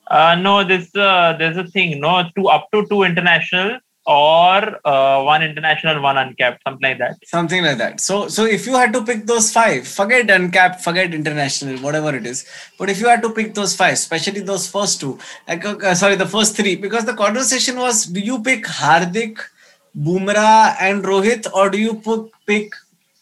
Uh, no, this uh, there's a thing. No, two up to two international or uh, one international, one uncapped, something like that. something like that so so if you had to pick those five forget uncapped forget international whatever it is but if you had to pick those five especially those first two like uh, sorry the first three because the conversation was do you pick hardik bumrah and rohit or do you pick, pick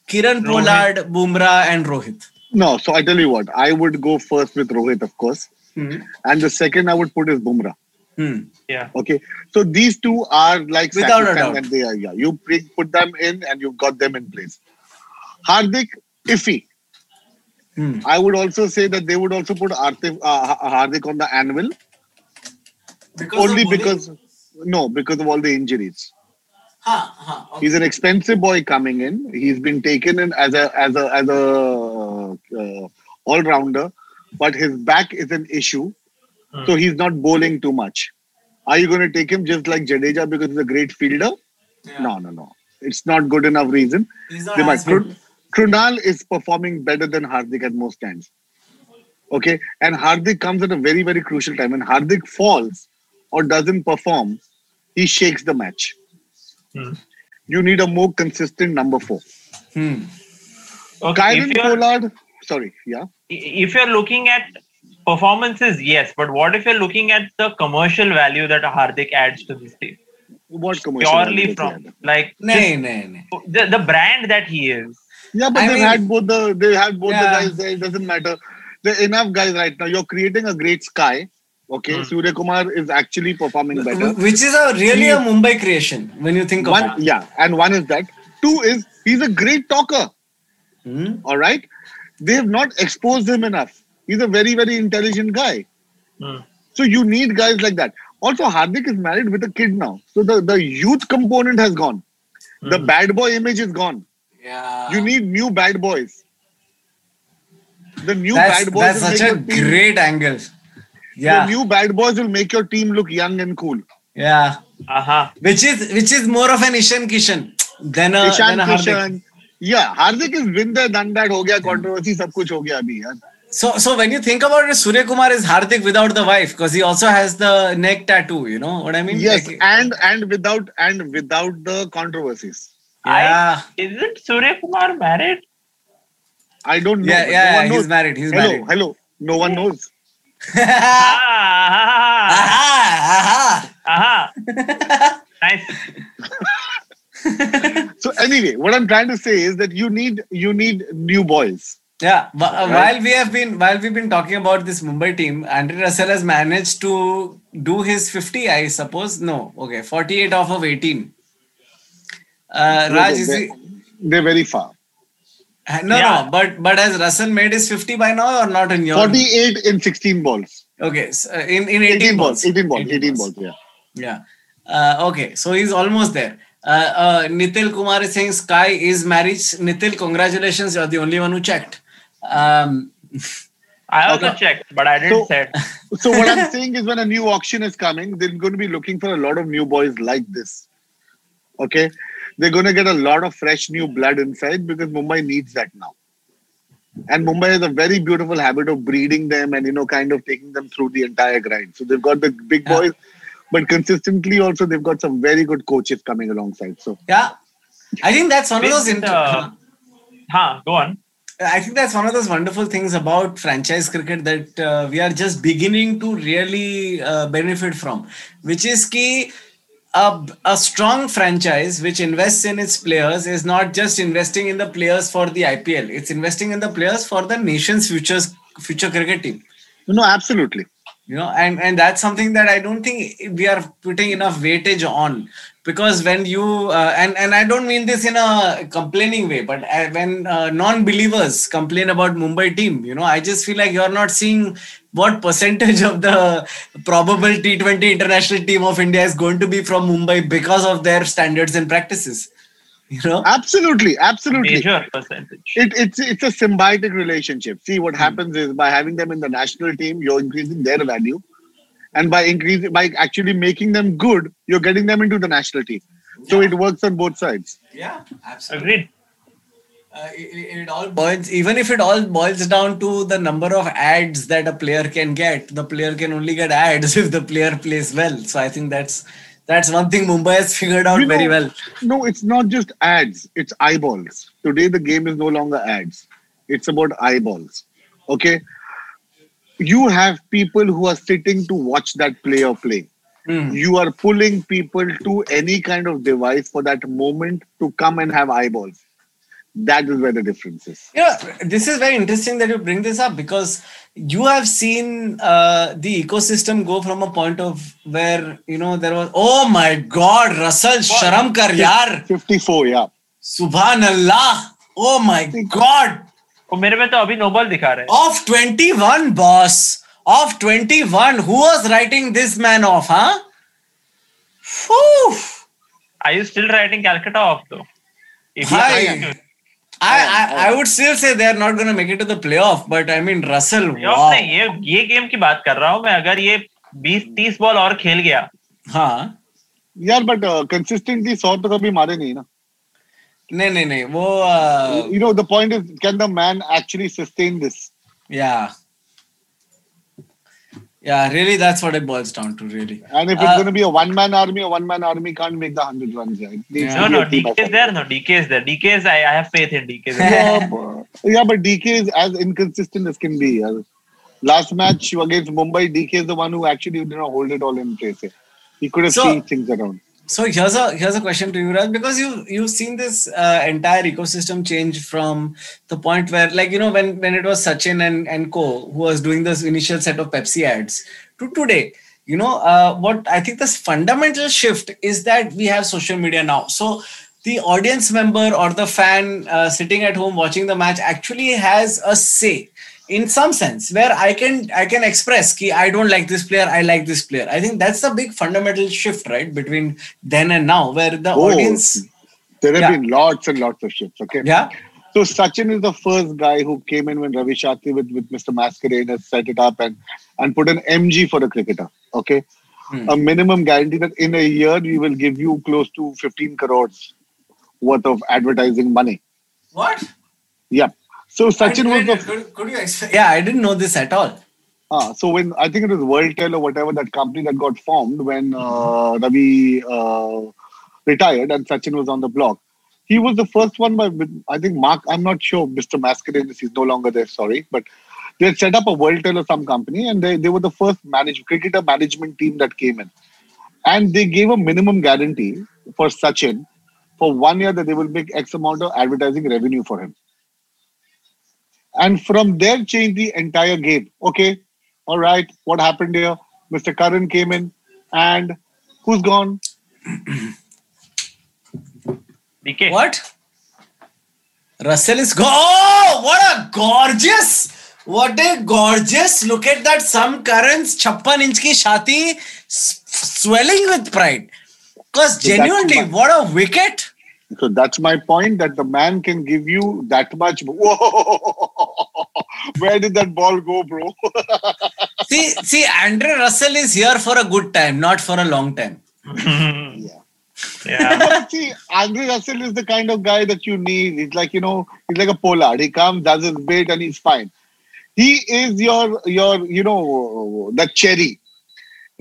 kieron Rohit. pollard bumrah and rohit No, so I tell you what, I would go first with Rohit, of course, hmm. and the second I would put is Bumrah. Hmm. Yeah. Okay, so these two are like Without a doubt. and they are yeah. You bring, put them in and you've got them in place. Hardik iffy. Hmm. I would also say that they would also put Artif, uh, Hardik on the anvil Because only because no because of all the injuries. Huh, huh, okay. He's an expensive boy coming in. He's been taken in as a as a as a uh, all rounder, but his back is an issue, Hmm. so he's not bowling too much. Are you going to take him just like Jadeja because he's a great fielder? Yeah. No, no, no. It's not good enough reason. He's They might- as good. Krunal is performing better than Hardik at most times. Okay, and Hardik comes at a very very crucial time. When Hardik falls or doesn't perform, he shakes the match. Hmm. You need a more consistent number four. Hmm. Okay. Kieron Pollard, sorry, yeah. if you're looking at performances, yes, but what if you're looking at the commercial value that a Hardik adds to this team? What commercial? Purely does from have? like Nay, nay, nay. the, the brand that he is. Yeah, but I they've mean- had both the they had both Yeah. the guys there. It doesn't matter. There are enough guys right now. You're creating a great sky. Okay, Hmm. Surya Kumar is actually performing better. Which is a really a Mumbai creation when you think of One, it. yeah, and one is that. Two is he's a great talker. Hmm? All right, they have not exposed him enough. He's a very very intelligent guy. Hmm. So you need guys like that. Also, Hardik is married with a kid now, so the the youth component has gone. Mm. The Hmm. bad boy image is gone. Yeah. You need new bad boys. The new that's, bad boys that's such a great angle. Yeah. The new bad boys will make your team look young and cool. yeah. Uh-huh. Which is which is more of an Ishan Kishan than a, Ishan than a Hardik. Kishan. Yeah, Hardik is been there, done that, हो गया controversy, सब कुछ हो गया अभी यार. So so when you think about it, Surya Kumar is Hardik without the wife because he also has the neck tattoo. You know what I mean? Yes, Like, and and without and without the controversies. yeah. I, isn't Surya Kumar married? I don't know. Yeah, yeah, no yeah, one he's knows. married. He's hello, married. hello. No one knows. ah, aha, aha. uh-huh. nice. So anyway, what I'm trying to say is that you need you need new boys. Yeah, wh- uh, while we have been while we've been talking about this Mumbai team, Andre Russell has managed to do his 50, I suppose. No, okay, 48 off of 18. Uh, Raj, is they're, he, they're very far. no, Yeah. no, but but has Russell made his 50 by now or not in your? 48 in 16 balls. Okay, so uh, in in 18, 18 balls. balls. 18 balls. 18 balls. Yeah. Yeah. Uh, okay, so he's almost there. Uh, uh, Nitil Kumar is saying Sky is married. Nitil, congratulations, you're the only one who checked. Um, I also Okay. checked, but I didn't So- say it. So what I'm saying is when a new auction is coming, they're going to be looking for a lot of new boys like this. Okay? They're going to get a lot of fresh new blood inside because Mumbai needs that now. And Mumbai has a very beautiful habit of breeding them and you know kind of taking them through the entire grind. So they've got the big Yeah. boys, but consistently also they've got some very good coaches coming alongside. So yeah, I think that's one of those. With, Inter- uh, huh, go on. I think that's one of those wonderful things about franchise cricket that uh, we are just beginning to really uh, benefit from, which is key. A, a strong franchise which invests in its players is not just investing in the players for the IPL. It's investing in the players for the nation's futures future cricket team. No, absolutely. You know, and and that's something that I don't think we are putting enough weightage on because when you uh, and and I don't mean this in a complaining way, but uh, when uh, non-believers complain about Mumbai team, you know, I just feel like you're not seeing what percentage of the probable T20 international team of India is going to be from Mumbai because of their standards and practices. You know, Absolutely, absolutely. Major percentage. It, it's it's a symbiotic relationship. See, what happens is by having them in the national team, you're increasing their value, and by increasing by actually making them good, you're getting them into the national team. So it works on both sides. yeah, absolutely. Agreed. uh, it, it all boils even if it all boils down to the number of ads that a player can get the player can only get ads if the player plays well so i think that's that's one thing mumbai has figured out You know- very well No, it's not just ads, it's eyeballs. Today, the game is no longer ads, it's about eyeballs. Okay? You have people who are sitting to watch that player play. Hmm. You are pulling people to any kind of device for that moment to come and have eyeballs. That is where the difference is. Yeah, this is very interesting that you bring this up because you have seen uh, the ecosystem go from a point of where you know there was oh my god Russell Sharam kar yaar 54, yeah. Subhanallah, oh my god वो मेरे में तो अभी Nobel दिखा रहे हैं Of 21, boss. Of 21. Who was writing this man off, huh? Whew. Are you still writing Calcutta off though? If Hi. I, I, I would still say they're not going to make it to the playoff, but I mean, Russell, Playoff wow. नहीं, ये ये game की बात कर रहा हूँ मैं अगर ये 20 30 बॉल और खेल गया हाँ but uh, consistently, सौ तो कभी मारे नहीं ना. नहीं नहीं नहीं वो uh, You know, the point is, can the man actually sustain this? yeah yeah really that's what it boils down to really And if it's Uh, going to be a one-man army, a one-man army can't make the hundred runs. Yeah. It needs Yeah. to no be no a team DK is effort. there no DK is there DK is I, I have faith in DK yeah, but, yeah, but DK is as inconsistent as can be. yeah. Last match against Mumbai, DK is the one who actually did not hold it all in place. yeah. He could have So- changed things around. So here's a here's a question to you, Raj, because you you've seen this uh, entire ecosystem change from the point where, like you know, when when it was Sachin and and Co who was doing this initial set of Pepsi ads to today. You know, uh, what I think this fundamental shift is that we have social media now. So the audience member or the fan uh, sitting at home watching the match actually has a say in some sense where i can i can express ki i don't like this player i like this player i think that's the big fundamental shift right between then and now where the Oh, audience There have Yeah. been lots and lots of shifts. Okay. yeah So Sachin is the first guy who came in when Ravi Shastri with, with Mr. Mascarenhas set it up and, and put an MG for a cricketer. Okay. Hmm. A minimum guarantee that in a year we will give you close to 15 crores worth of advertising money. what Yeah. So Sachin was the could, could you explain yeah i didn't know this at all Ah, so when I think it was WorldTel or whatever that company that got formed when uh, Ravi uh, retired and Sachin was on the block. He was the first one by I think Mark. I'm not sure Mr. Mascarenhas is no longer there. Sorry, but they had set up a WorldTel or some company and they, they were the first manage, cricketer management team that came in, and they gave a minimum guarantee for Sachin for one year that they will make X amount of advertising revenue for him. And from there, changed the entire game. Okay, all right, what happened here? Mr. Curran came in, and who's gone? DK what russell is go oh what a gorgeous what a gorgeous look at that Sam Curran's 56 inch ki shati swelling with pride because genuinely what a wicket So that's my point that the man can give you that much. Whoa! Where did that ball go, bro? see see andre russell is here for a good time not for a long time yeah But see, Andre Russell is the kind of guy that you need. He's like, you know, he's like a pollard. He comes, does his bit, and he's fine. He is your, your, you know, the cherry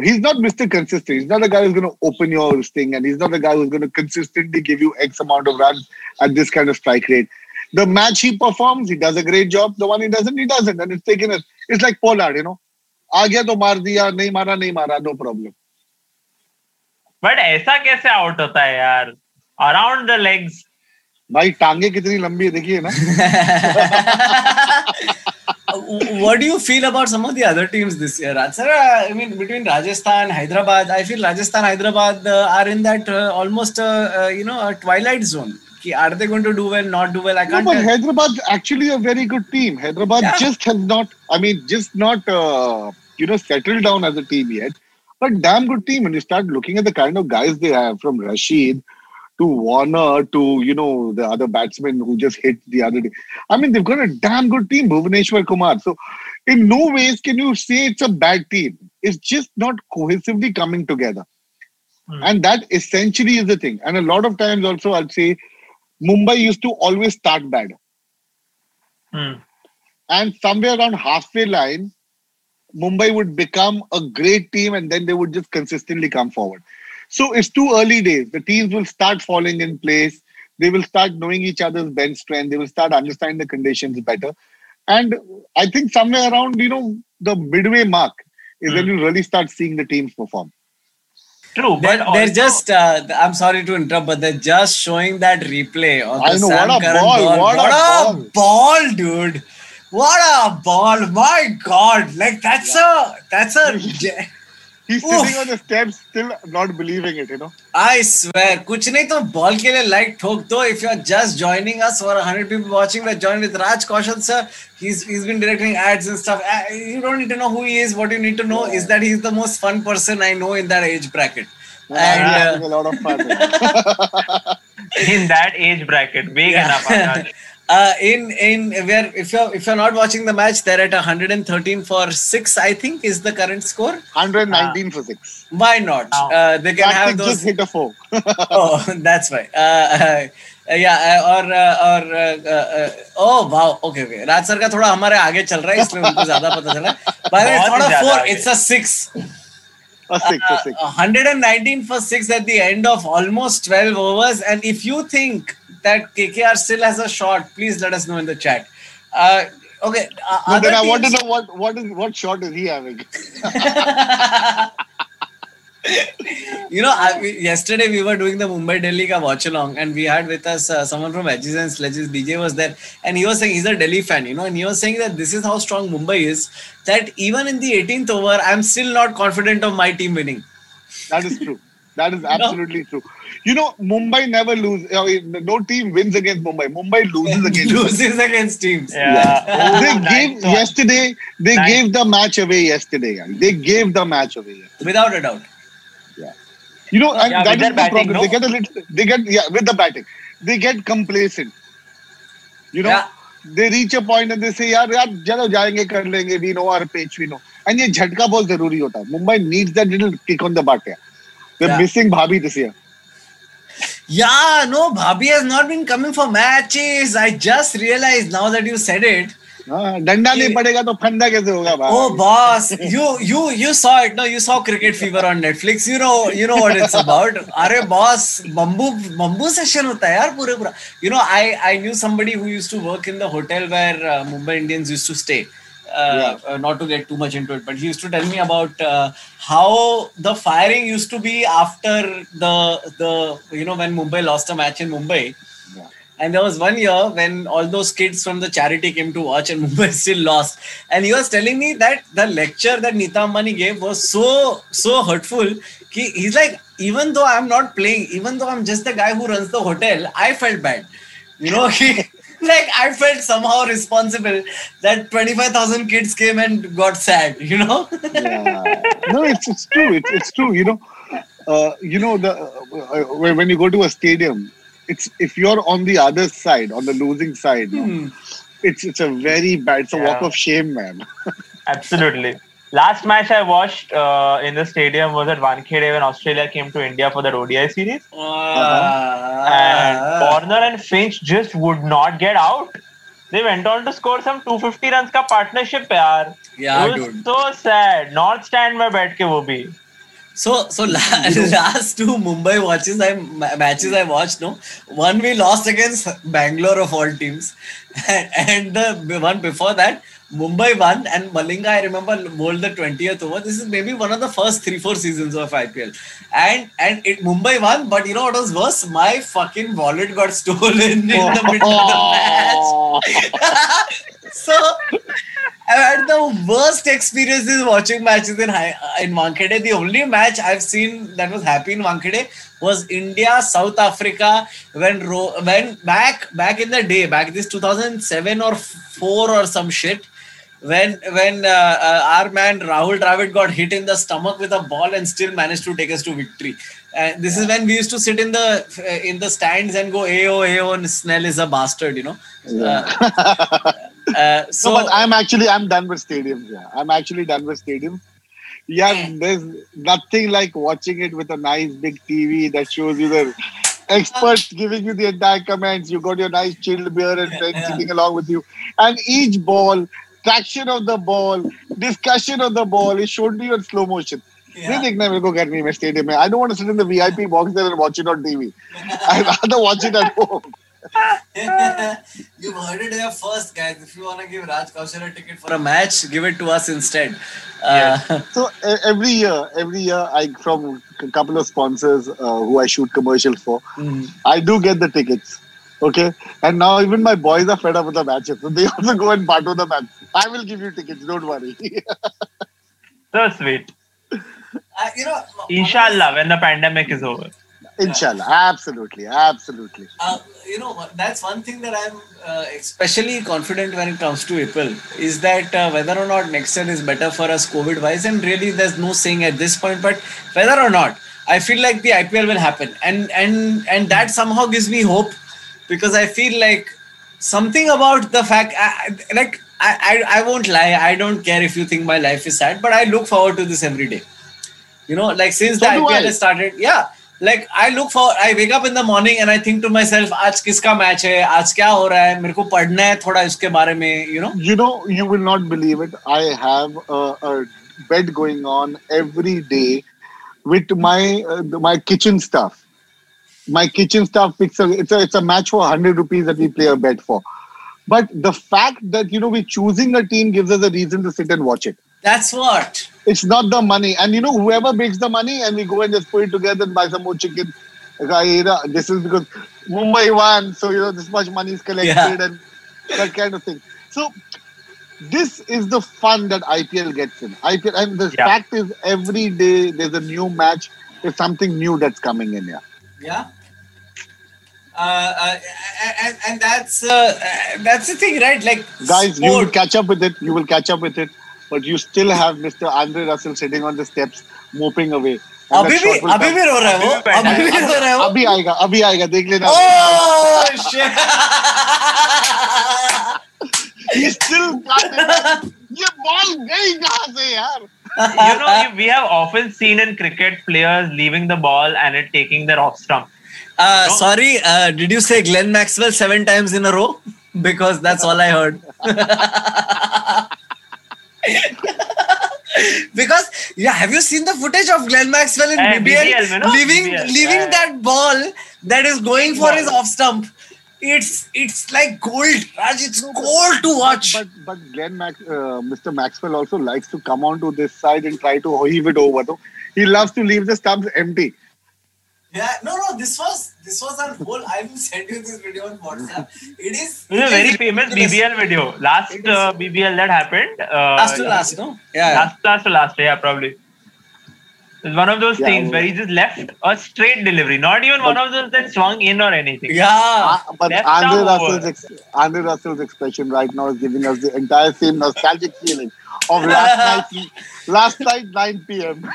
he's not Mr. Consistent. He's not a guy who's going to open your thing, and he's not a guy who's going to consistently give you X amount of runs at this kind of strike rate. The match he performs, he does a great job. The one he doesn't, he doesn't, and it's taken it. It's like Pollard, you know. आ गया तो मार दिया नहीं मारा नहीं मारा no problem but ऐसा कैसे आउट होता है यार अराउंड द लेग्स भाई टांगे कितनी लंबी है देखिए ना what do you feel about some of the other teams this year, Raj? Sir, uh, I mean, between Rajasthan, Hyderabad, I feel Rajasthan, Hyderabad uh, are in that uh, almost, uh, uh, you know, a twilight zone. Ki Are they going to do well, not do well? I can't No, but tell. Hyderabad actually a very good team. Hyderabad Yeah. just has not, I mean, just not, uh, you know, settled down as a team yet. But damn good team. When you start looking at the kind of guys they have, from Rashid to Warner to you know the other batsmen who just hit the other day. I mean, they've got a damn good team, Bhuvaneshwar Kumar. So, in no ways can you say it's a bad team. It's just not cohesively coming together. Hmm. And that essentially is the thing. And a lot of times also, I'll say Mumbai used to always start bad. Hmm. And somewhere around halfway line, Mumbai would become a great team and then they would just consistently come forward. So it's too early days. The teams will start falling in place. They will start knowing each other's bench strength. They will start understanding the conditions better. And I think somewhere around, you know, the midway mark is when Hmm. you really start seeing the teams perform. True, but They're, they're just, uh, I'm sorry to interrupt, but they're just showing that replay of the I know, Sam what a Curran ball, what a a ball. ball, dude. What a ball. My God. Like, that's a, that's a, He's Oof. sitting on the steps, still not believing it, you know. I swear, कुछ नहीं तो ball के लिए like ठोक दो if you are just joining us or 100 people watching we're joined with Raj Kaushal sir he's he's been directing ads and stuff Uh, you don't need to know who he is what you need to know is that he's the most fun person I know in that age bracket I'm and having uh, a lot of fun. in that age bracket, big enough. Akash. uh, in in where if you're if you're not watching the match they're at 113 for 6 I think is the current score 119 for six. why not Wow. uh, they can have Karthik those just hit a four. oh, that's right. Uh, uh, yeah, uh, और uh, और uh, uh, oh wow, okay, okay. राज sir का थोड़ा हमारे आगे चल रहा है इसलिए उनको ज्यादा पता चला. By the way, it's बहुत not a ज्यादा four, आगे. it's a six. A six, a six. Uh, 119 for six at the end of almost 12 overs. And if you think that KKR still has a shot, please let us know in the chat. Uh, okay. Uh, But then I want to know what what is what shot is he having? you know, I, we- yesterday we were doing the Mumbai Delhi ka watch along, and we had with us uh, someone from Edges and Sledges. DJ was there, and he was saying he's a Delhi fan, you know, and he was saying that this is how strong Mumbai is. That even in the 18th over, I'm still not confident of my team winning. That is true. That is absolutely no. true. You know, Mumbai never lose. I mean, no team wins against Mumbai. Mumbai loses against. Loses against teams. Yeah. They Oh, gave nice one. yesterday. They Nice. gave the match away yesterday. guys. They gave the match away. Yesterday. Without a doubt. Yeah. You know, and Yeah, that is the batting, problem. no? They get a little. They get yeah with the batting. They get complacent. You know, Yeah. they reach a point and they say, "यार यार चलो जाएँगे कर लेंगे. We know our pitch. We know." And ये झटका बहुत ज़रूरी होता है. Mumbai needs that little kick on the butt. Yeah. They're yeah. missing Bhabhi this year. Yeah, no, Bhabhi has not been coming for matches. I just realized now that you said it. हाँ, डंडा नहीं पड़ेगा तो फंदा कैसे होगा भाई ओ boss you you you saw it no you saw cricket fever on Netflix you know you know what it's about अरे बॉस बम्बू बम्बू सेशन होता है यार पूरे पूरा you know I I knew somebody who used to work in the hotel where Mumbai Indians used to stay Uh, Yeah. uh, not to get too much into it, but he used to tell me about uh, how the firing used to be after the the you know when Mumbai lost a match in Mumbai. Yeah. And there was one year when all those kids from the charity came to watch and Mumbai still lost. And he was telling me that the lecture that Nita Ambani gave was so, so hurtful. He, he's like, even though I'm not playing, even though I'm just the guy who runs the hotel, I felt bad. You know, he, like I felt somehow responsible that 25,000 kids came and got sad, you know? yeah. No, it's it's true. It's it's true. You know, uh, you know the uh, when when you go to a stadium, it's if you're on the other side, on the losing side, no, Hmm. it's it's a very bad. It's a walk of shame, man. Absolutely. Last match I watched uh, in the stadium was at Wankhede when Australia came to India for the ODI series. And Uh, Warner and Finch just would not get out. They went on to score some 250 runs का partnership यार. Yeah, it was dude. so sad. North stand में बैठ के वो भी. So so la- last two Mumbai watches I ma- matches I watched no one we lost against Bangalore of all teams and, and the one before that Mumbai won and Malinga I remember bowled the 20th over. This is maybe one of the first 3 4 seasons of IPL and and it Mumbai won but you know what was worse? My fucking wallet got stolen in the middle of the match. So I've had the worst experiences watching matches in high, uh, in Wankhede. The only match I've seen that was happy in Wankhede was India South Africa when ro- when back back in the day back this 2007 or 4 or some shit when when uh, uh, our man Rahul Dravid got hit in the stomach with a ball and still managed to take us to victory. And this is when we used to sit in the uh, in the stands and go AO AO and Snell is a bastard, you know. Uh, uh, so no, but I'm actually I'm done with stadiums. Yeah, I'm actually done with stadiums. Yeah, there's nothing like watching it with a nice big TV that shows you the experts giving you the entire comments. You got your nice chilled beer and friends Yeah. sitting along with you, and each ball, traction of the ball, discussion of the ball is shown to you in slow motion. Yeah. नहीं देखना है मेरे को गर्मी में stadium में I don't want to sit in the VIP box there and watch it on TV I rather watch it at home You've heard it here first, guys. If you want to give Raj Kaushal a ticket for a match, give it to us instead. Uh, So e- every year, every year, I from a couple of sponsors uh, who I shoot commercials for, mm. I do get the tickets. Okay, and now even my boys are fed up with the matches, so they also go and part of the match. I will give you tickets. Don't worry. So sweet. uh, you know, Inshallah, when the pandemic is over. Inshallah, absolutely, absolutely. Uh, you know, that's one thing that I'm uh, especially confident when it comes to IPL is that uh, whether or not next year is better for us COVID wise, and really there's no saying at this point, but whether or not, I feel like the IPL will happen, and and and that somehow gives me hope because I feel like something about the fact, I, I- like I, I I won't lie, I don't care if you think my life is sad, but I look forward to this every day. You know, like since So the do IPL I. has started, yeah. Like I look for, I wake up in the morning and I think to myself, आज किसका match है, आज क्या हो रहा है, मेरे को पढ़ना है थोड़ा इसके बारे में, you know. You know, you will not believe it. I have a, a bet going on every day with my uh, my kitchen stuff. My kitchen stuff picks a it's a it's a match for hundred rupees that we play a bet for. But the fact that you know we're choosing a team gives us a reason to sit and watch it. That's what. It's not the money, and you know whoever makes the money, and we go and just put it together and buy some more chicken. Like, you know, This is because Mumbai won, so you know this much money is collected Yeah. and that kind of thing. So this is the fun that IPL gets in. IPL, and the Yeah. fact is, every day there's a new match. There's something new that's coming in here. Yeah. Uh, uh, and, and that's uh, uh, that's the thing, right? Like Guys, you will sport. catch up with it. You will catch up with it. But you still have Mr. Andre Russell sitting on the steps, moping away. And अभी that भी shot will अभी come. भी रो रहा है वो अभी भी अभी भी रो रहा है वो अभी आएगा अभी आएगा देख लेना Oh shit! He still can't imagine. ये बॉल गई कहाँ से यार you know, we have often seen in cricket players leaving the ball and it taking their off stump. Uh, sorry, uh, did you say Glenn Maxwell seven times in a row? Because that's all I heard. because yeah, have you seen the footage of Glenn Maxwell in Eh, BBL, BBL, leaving BBL, leaving yeah. that ball that is going for his off stump? It's it's like gold, Raj. It's gold to watch. but but Glenn Max, uh, Mr. Maxwell also likes to come onto this side and try to heave it over though he loves to leave the stumps empty Yeah, no, no. This was this was on whole. I will send you this video on WhatsApp. It is. It was a very famous BBL video. Last uh, BBL that happened. Uh, Last to last, no? Yeah. Last, last to last, yeah, probably. It's one of those Yeah, things where he just left a straight delivery, not even one of those that swung in or anything. Yeah. Uh, but left Andre Russell's ex- Andre Russell's expression right now is giving us the entire same nostalgic feeling of last night last night 9 p.m.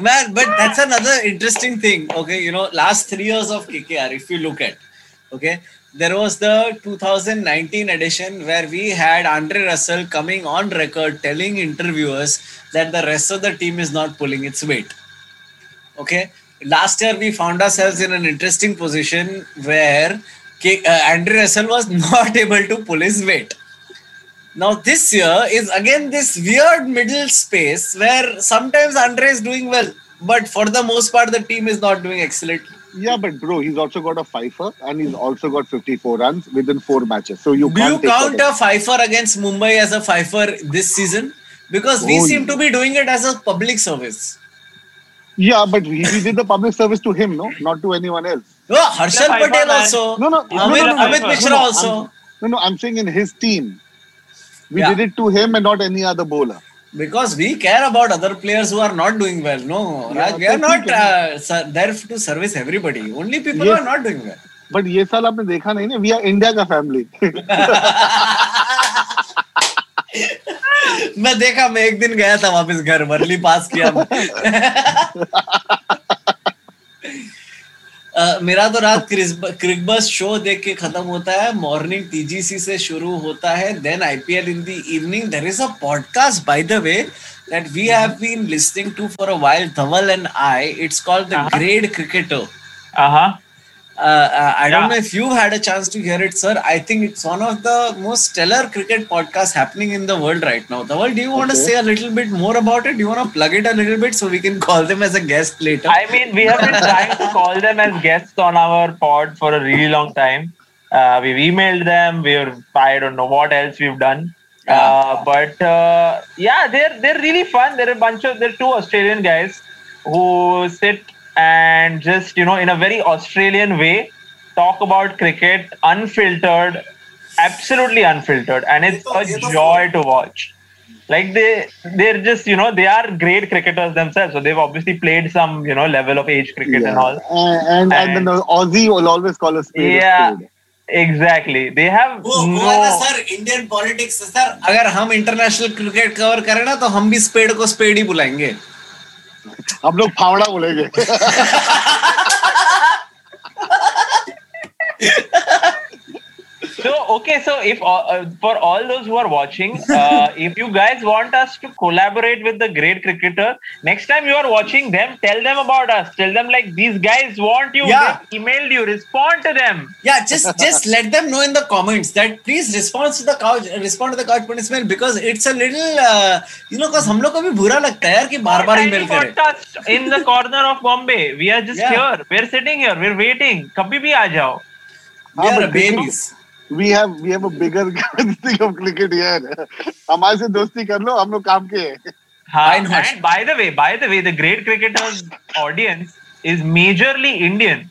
Man, but that's another interesting thing. Okay, you know, last three years of KKR, if you look at, okay, there was the 2019 edition where we had Andre Russell coming on record telling interviewers that the rest of the team is not pulling its weight. Okay, last year we found ourselves in an interesting position where uh, Andre Russell was not able to pull his weight. Now this year is again this weird middle space where sometimes Andre is doing well, but for the most part the team is not doing excellently. Yeah, but bro, he's also got a fifer and he's also got 54 runs within four matches. So you Do you can't take count a fifer against Mumbai as a fifer this season? Because we Oh, seem yeah. to be doing it as a public service. Yeah, but he, he did the public service to him, no, not to anyone else. Oh, Harshal Patel man. also. No, no, no, Amit, no, no, no, Amit Mishra no, no, also. I'm- No, no, I'm saying in his team. We Yeah. did it to him and not any other bowler. Because we care about other players who are not doing well. No, Yeah, Raj, we are not uh, there to service everybody. Only people yes. who are not doing well. But ये साल आपने देखा नहीं ना we are India का family मैं देखा मैं एक दिन गया था वापस घर मरली पास किया मेरा तो रात क्रिकबस शो देख के खत्म होता है। मॉर्निंग टीजीसी से शुरू होता है। Then IPL in the evening there is a podcast by the way that we have been listening to for a while Dhaval and I it's called the great cricketer Uh huh. Uh, I don't Yeah. know if you've had a chance to hear it, sir. I think it's one of the most stellar cricket podcasts happening in the world right now. Dhaval, do you want to say a little bit more about it? Do you want to plug it a little bit so we can call them as a guest later? I mean, we have been trying to call them as guests on our pod for a really long time. Uh, we've emailed them. We've I don't know what else we've done. Uh, but uh, yeah, they're they're really fun. They're a bunch of they're two Australian guys who sit and just you know in a very Australian way talk about cricket unfiltered, absolutely unfiltered, and it's a joy to watch like they they're just you know they are great cricketers themselves so they've obviously played some you know level of age cricket and all and, and, and then the Aussie will always call us spade a yeah spade. exactly they have वो वो no है ना sir Indian politics sir अगर हम international cricket cover करें ना तो हम भी स्पेड को स्पेड ही बुलाएंगे हम लोग फावड़ा बोलेंगे। So okay, so if uh, uh, for all those who are watching, uh, if you guys want us to collaborate with the Grade Cricketer, next time you are watching them, tell them about us. Tell them like these guys want you. Yeah. They emailed you. Respond to them. Yeah, just just let them know in the comments that please respond to the couch, respond to the couch punishment because it's a little uh, you know because हम को भी बुरा लगता है कि बार बार email करें. In the corner of Bombay, we are just yeah. here. We're sitting here. We're waiting. कभी भी आ जाओ. We are babies. We have we have a bigger thing of cricket here हमारे से दोस्ती कर लो हम लोग काम के हैं हाँ? And by the way, by the way, the great cricketers audience is majorly Indian.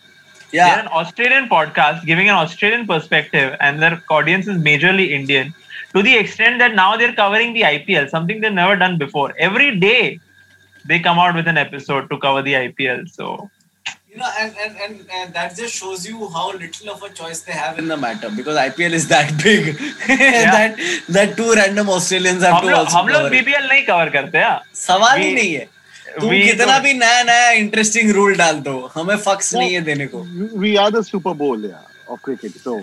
They're an Australian podcast giving an Australian perspective, and their audience is majorly Indian. To the extent that now they're covering the IPL, something they've never done before. Every day, they come out with an episode to cover the IPL. So you know and, and and and that just shows you how little of a choice they have in the matter because IPL is that big that that two random Australians have to also हम लोग cover. BPL नहीं cover करते हैं सवाल ही नहीं है तुम कितना भी नया नया इंटरेस्टिंग रूल डाल दो हमें फक्स नहीं है देने को we are the Super Bowl yeah, of cricket so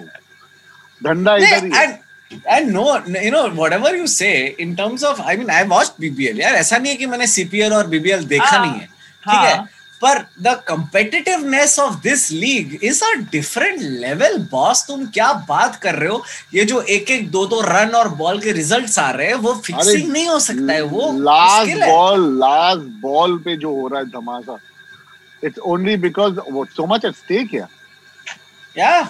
धंधा इधर ही है and and no you know whatever you say in terms of I mean I watched BBL यार ऐसा नहीं है कि मैंने CPL और BBL देखा हाँ, नहीं है ठीक है हाँ। पर the competitiveness of this league is a different level boss तुम क्या बात कर रहे हो? ये जो एक एक दो दो रन और बॉल के रिजल्ट्स आ रहे हैं वो फिक्सिंग नहीं हो सकता है वो लास्ट बॉल लास्ट बॉल पे जो हो रहा है धमाका it's only because so much at stake yeah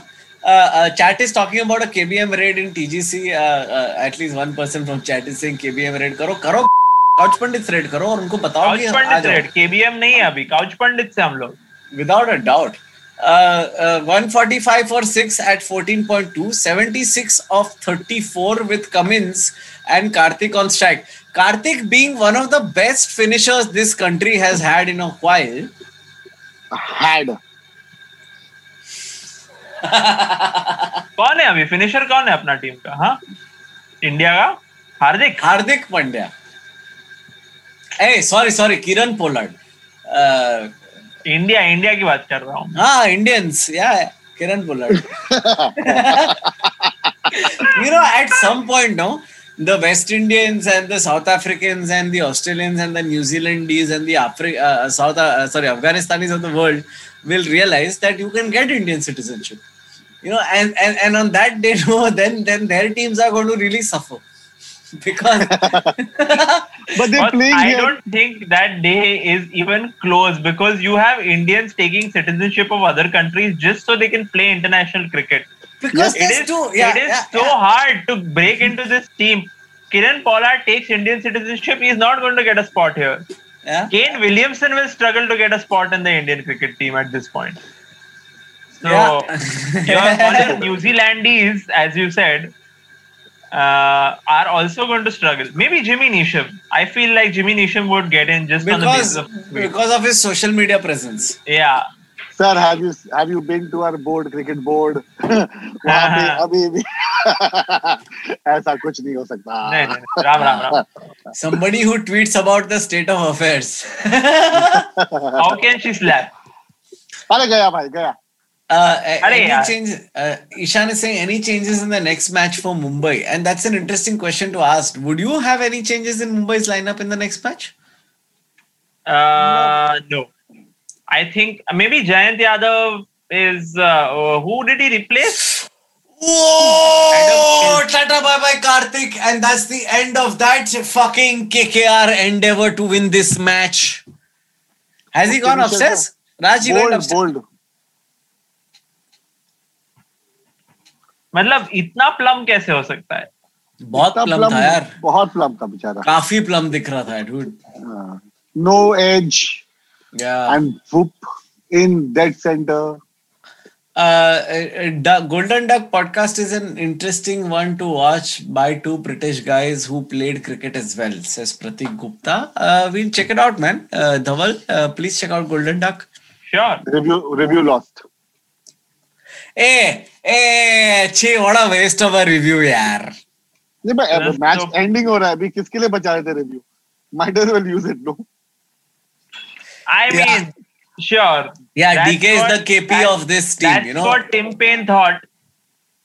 chat is talking about a KBM raid in TGC at least one person from chat is saying KBM raid करो करो couch pundit thread करो और उनको बताओ काउच पंडित KBM नहीं है अभी couch पंडित से हम लोग without a doubt best finishers this country has had in had कौन है अभी? फिनिशर कौन है अपना टीम का हा? इंडिया का? हार्दिक? हार्दिक पंड्या। ए sorry sorry Kieron Pollard India India की बात कर रहा हूँ। हाँ इंडियंस या Kieron Pollard you know at some point no the West Indians and the South African and the Australians and the New Zealandese and South sorry Afghanistanese of the world will realise that you can get Indian citizenship you know and and on that day no then then their teams are going to really suffer because But they're But playing I here. don't think that day is even close because you have Indians taking citizenship of other countries just so they can play international cricket. because It there's is, two yeah, it is yeah, so yeah. hard to break into this team. Kieron Pollard takes Indian citizenship. He's not going to get a spot here. yeah. Kane Williamson will struggle to get a spot in the Indian cricket team at this point. So Yeah. your all your New Zealandese, as you said, uh, are also going to struggle. Maybe Jimmy Neesham. I feel like Jimmy Neesham would get in just because, on the basis of because of his social media presence. Yeah. Sir, have you have you been to our board cricket board? अभी uh-huh. ऐसा कुछ नहीं हो सकता. नहीं नहीं Ram Ram Ram. Somebody who tweets about the state of affairs. How can she slap? अरे भाई uh, any change, uh, Ishan is saying any changes in the next match for Mumbai, and that's an interesting question to ask. Would you have any changes in Mumbai's lineup in the next match? Uh, no. no. I think maybe Jayant Yadav is uh, who did he replace? Whoa! Tata bye bye Karthik, and that's the end of that fucking KKR endeavor to win this match. Has he gone upstairs? Raj, bold, went upstairs. Bold. मतलब इतना plum कैसे हो सकता है? बहुत plum, plum था यार। बहुत प्लम था बेचारा। काफ़ी प्लम दिख रहा था dude no edge in dead centre golden duck podcast is an interesting one to watch by two British guys who played cricket as well says Prateek Gupta will check it out man Dhaval please check out golden duck sure review review lost Hey, hey, gee, what a waste of a review, नहीं भाई अब match ending हो रहा है अभी किसके लिए बचा रहे थे review might as well use it no I mean sure yeah DK is the KP of this team you know that's what Paine thought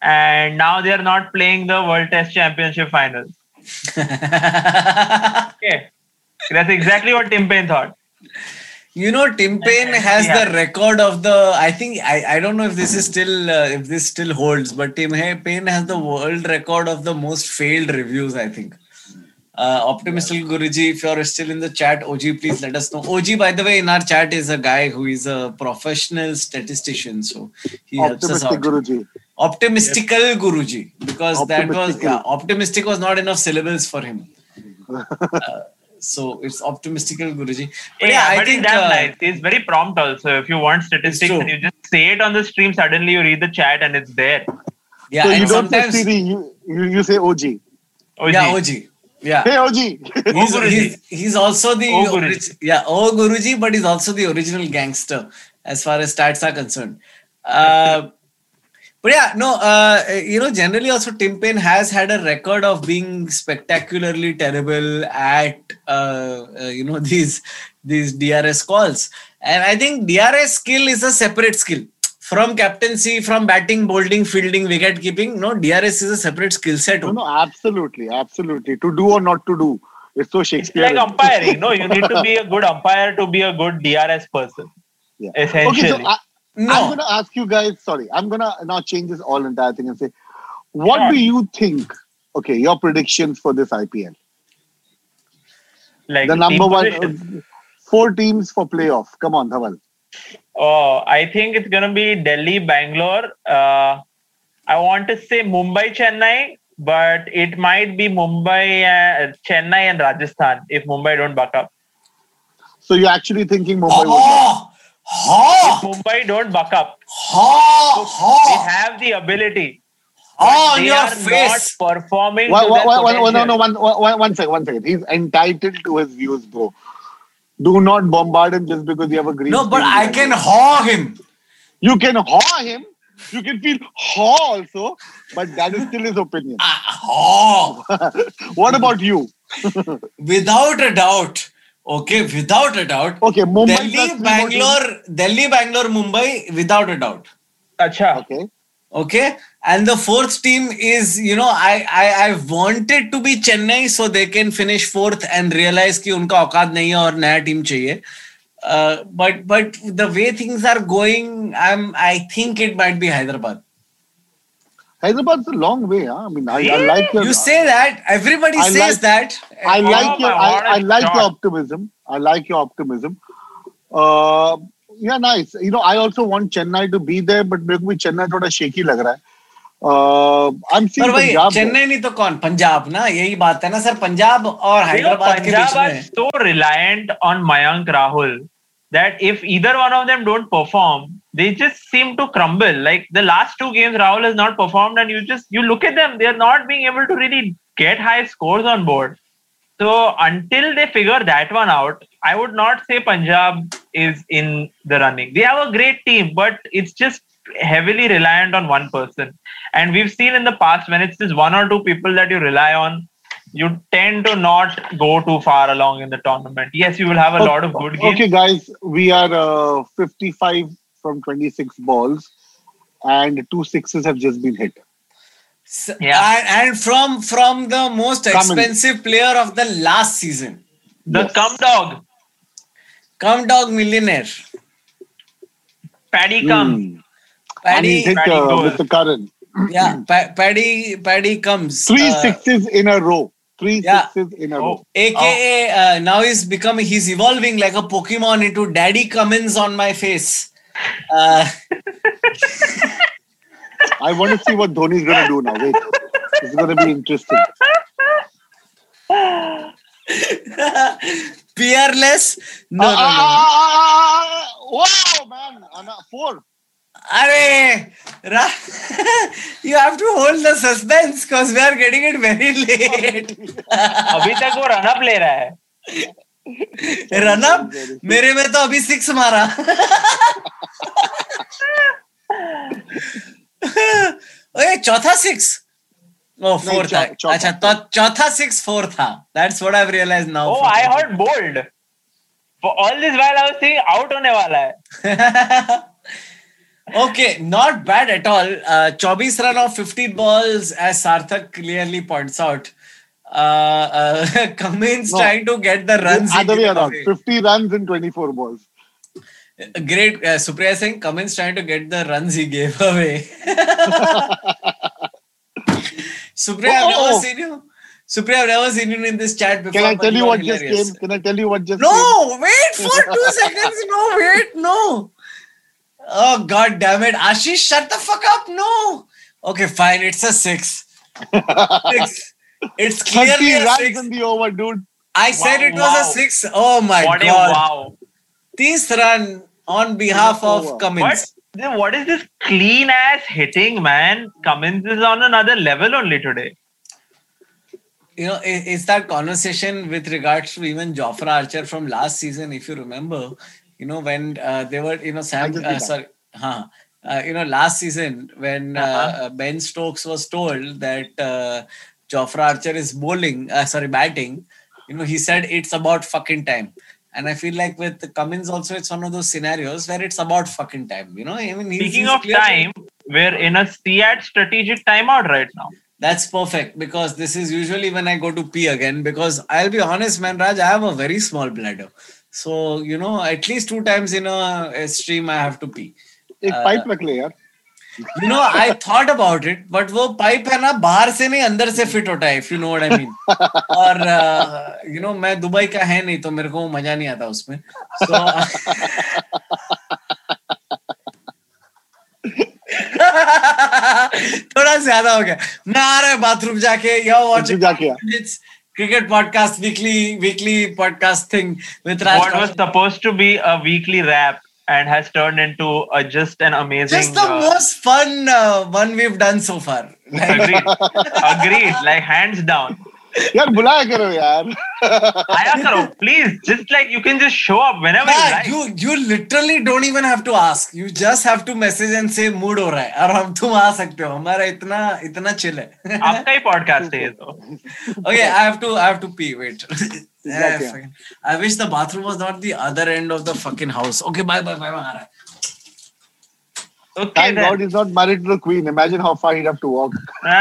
and now they are not playing the World Test Championship final okay that's exactly what Tim Paine thought You know, Tim Paine has yeah. the record of the. I think I, I don't know if this is still uh, if this still holds, but Tim Paine has the world record of the most failed reviews. I think. Uh, Optimistic Guruji, if you're still in the chat, OG, please let us know. OG, by the way, in our chat is a guy who is a professional statistician, so he Optimistic helps us out. Guruji. Optimistical yep. Guruji, because that was yeah, optimistic was not enough syllables for him. Uh, so it's optimistical Guruji. But yeah, I but think he's damn uh, nice. He's very prompt also. If you want statistics and you just say it on the stream, suddenly you read the chat and it's there. yeah, so and you don't say sometimes CD you you, you say OG OG. yeah, OG. Yeah. hey OG He's, Guruji. he's, he's also the Oh, Guruji. yeah oh Guruji, but he's also the original gangster as far as stats are concerned. Uh, but yeah, no, uh, you know, generally also Tim Paine has had a record of being spectacularly terrible at uh, uh, you know these these DRS calls, and I think DRS skill is a separate skill from captaincy, from batting, bowling, fielding, wicket keeping. No, DRS is a separate skill set. no no absolutely absolutely to do or not to do it's so It's Shakespeare like umpiring. No, you need to be a good umpire to be a good DRS person. yeah. Essentially. okay so I, No. I'm gonna ask you guys sorry I'm gonna now change this all entire thing and say what Sure. do you think okay your predictions for this IPL like the number one position. uh, four teams for playoff come on Dhaval Oh, I think it's gonna be Delhi, Bangalore. Uh, I want to say Mumbai, Chennai, but it might be Mumbai, uh, Chennai, and Rajasthan if Mumbai don't buck up. so you're actually thinking Mumbai will win. Oh, If Mumbai don't buck up, oh, they oh, have the ability. oh, they your are face. not performing. One, to one, their one, one, no, no, one, one, one second, one second. He's entitled to his views, bro. Do not bombard him just because you have a green. No, but I behind can haw him. You can haw him. You can feel haw also, but that is still his opinion. Ah, haw. what about you? Without a doubt. Okay without a doubt okay Delhi Bangalore Delhi Bangalore Mumbai without a doubt अच्छा okay okay and the fourth team is you know I I I wanted to be Chennai so they can finish fourth and realise कि उनका औकात नहीं है और नया team चाहिए। But but the way things are going I am I think it might be Hyderabad Hyderabad's a long way. Huh? I mean, I, I Really? like your. You say that, everybody I says like- that. I like Oh your. my, I, what a I like your shot. optimism. I like your optimism. Uh, yeah, nice. You know, I also want Chennai to be there, but मेरे को भी Chennai थोड़ा shaky लग रहा है. Uh, I'm seeing पर भाई Punjab. there. Chennai नहीं तो कौन पंजाब ना यही बात है ना सर पंजाब और You know, हैदराबाद के Punjab बीच are में so reliant on Mayank Rahul that if either one of them don't perform, they just seem to crumble. Like the last two games, Rahul has not performed, and you just you look at them, they're not being able to really get high scores on board. So until they figure that one out, I would not say Punjab is in the running. They have a great team, but it's just heavily reliant on one person. And we've seen in the past when it's just one or two people that you rely on, you tend to not go too far along in the tournament. Yes, you will have a lot of good games. Okay, guys, we are uh, 55 from 26 balls, and two sixes have just been hit. S- Yeah. and, and from from the most Cummins. expensive player of the last season The Yes. cum dog, come dog millionaire Paddy cum. Hmm. Paddy and he's hit Paddy uh, goal. with the current. yeah pa- Paddy Paddy comes Three uh, sixes in a row. Three Yeah. sixes in a Oh. row. aka uh, now he's becoming he's evolving like a pokemon into daddy Cummins on my face uh, I want to see what Dhoni's going to do now. Wait. It's going to be interesting. fearless no Ah, no no ah, ah, ah, ah, wow, man. Anna, four. Arey, Ra- you have to hold the suspense because we are getting it very late. अभी तक वो run up ले रहा है run up मेरे में तो अभी सिक्स मारा। ओए चौथा सिक्स ओ फोर था। अच्छा तो चौथा सिक्स फोर था। That's what I realise now oh I heard bowled all this while I was thinking out होने वाला है। Okay not bad at all 24 run of 50 balls as Sarthak clearly points out uh, uh, Cummins No. trying to get the runs he Other way gave around. 50 runs in 24 balls. Great. Uh, Supriya Singh, Cummins trying to get the runs he gave away. Supriya, I've Oh, oh, never oh. seen you. Supriya, I've never seen you in this chat before. Can I tell you are what just came? Can I tell you what just came? No, wait for two seconds. No, wait, no. Oh, god damn it. Ashish, shut the fuck up. No. Okay, fine. It's a six. six. It's 30 clearly a runs six. in the over, dude. I said it was a wow. six. Oh my What god. wow. This run on behalf of Wow. Cummins. What? What is this clean ass hitting, man? Cummins is on another level only today. you know, i- it's that conversation with regards to even Jofra Archer from last season, if you remember, you know, when uh, they were, you know, Sam, uh, sorry, huh, uh, you know, last season when uh, Uh-huh. uh, Ben Stokes was told that uh, Jofra Archer is bowling, uh, sorry, batting, you know, he said it's about fucking time. And I feel like with Cummins also, it's one of those scenarios where it's about fucking time. You know, I mean, he's, Speaking he's of clearly- time, we're in a SEAT strategic timeout right now. That's perfect because this is usually when I go to pee again. Because I'll be honest, man, Raj, I have a very small bladder. So, you know, at least two times in a, a stream, I have to pee. एक Uh, pipe रख ले यार You know, I thought about it, but वो pipe है ना बाहर से नहीं अंदर से फिट होता है, if you know what I mean. और uh, you know, मैं दुबई का है नहीं तो मेरे को मज़ा नहीं आता उसमें. So, थोड़ा ज़्यादा हो गया मैं आ रहा है बाथरूम जाके या बाथरूम जाके। It's cricket podcast weekly weekly podcast thing with Raj What was supposed to be a weekly wrap and has turned into a, just an amazing. just the uh, most fun uh, one we've done so far like, agreed. agreed. Like hands down. यार बुलाया करो यार आया करो, please. Just like you can just show up whenever you yeah, like. you you literally don't even have to ask you just have to message and say mood हो रहा है और हम तुम आ सकते हो हमारा इतना इतना chill है आपका ही podcast है ये तो. okay i have to i have to pee Yeah, I wish the bathroom was not the other end of the fucking house. Okay, bye bye bye. bye. Okay, Thank then. God he's not married to the queen. Imagine how far he'd have to walk.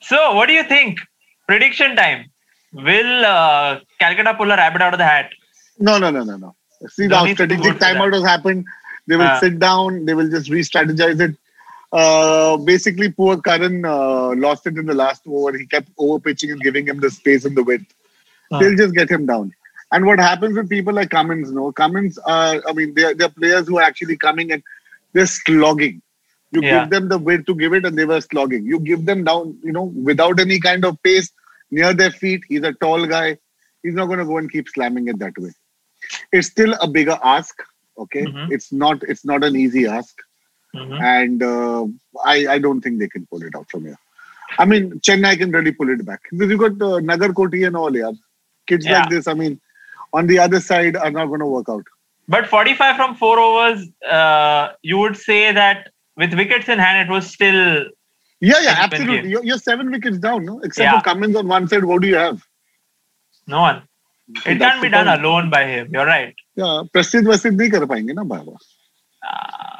so, what do you think? Prediction time. Will uh, Calcutta pull a rabbit out of the hat? No, no, no, no, no. See, the strategic timeout has happened. They will uh, sit down. They will just re-strategize it. Uh, basically, poor Curran uh, lost it in the last over. He kept over pitching and giving him the space and the width. Ah. They'll just get him down. And what happens with people like Cummins? No, Cummins. Uh, I mean, they're, they're players who are actually coming and they're slogging. You Yeah. give them the width to give it, and they were slogging. You give them down, you know, without any kind of pace near their feet. He's a tall guy. He's not going to go and keep slamming it that way. It's still a bigger ask. Okay, Mhm. it's not. It's not an easy ask, Mm-hmm. And uh, I, I don't think they can pull it out from here. I mean, Chennai can really pull it back. Because you've got uh, Nagarkoti and all, yeah. Kids yeah. like this, I mean, on the other side are not going to work out. But 45 from four overs, uh, you would say that with wickets in hand, it was still. Yeah, yeah, absolutely. You're, you're, seven wickets down, no? Except yeah. for Cummins on one side, what do you have? No one. It can't be done point. alone by him. You're right. Yeah, Prasthit Vasid nahi kar payenge na, Baba. Ah.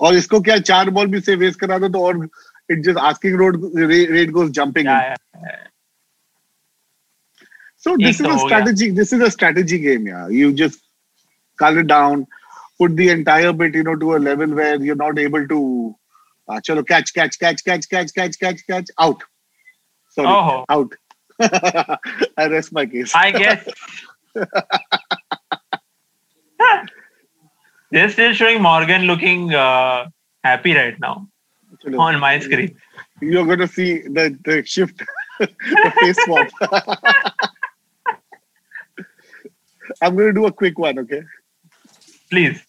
और इसको क्या चार ball भी से waste करा दो तो और it just asking road rate goes jumping so this is a strategy this is a strategy game यार you just cool down put the entire bit you know to a level where you not able to चलो catch catch catch catch catch catch catch catch out sorry out I rest my case I guess They're still showing Morgan looking uh, happy right now Chalo. on my screen. you're going to see the, the shift, the face swap. I'm going to do a quick one, okay? Please.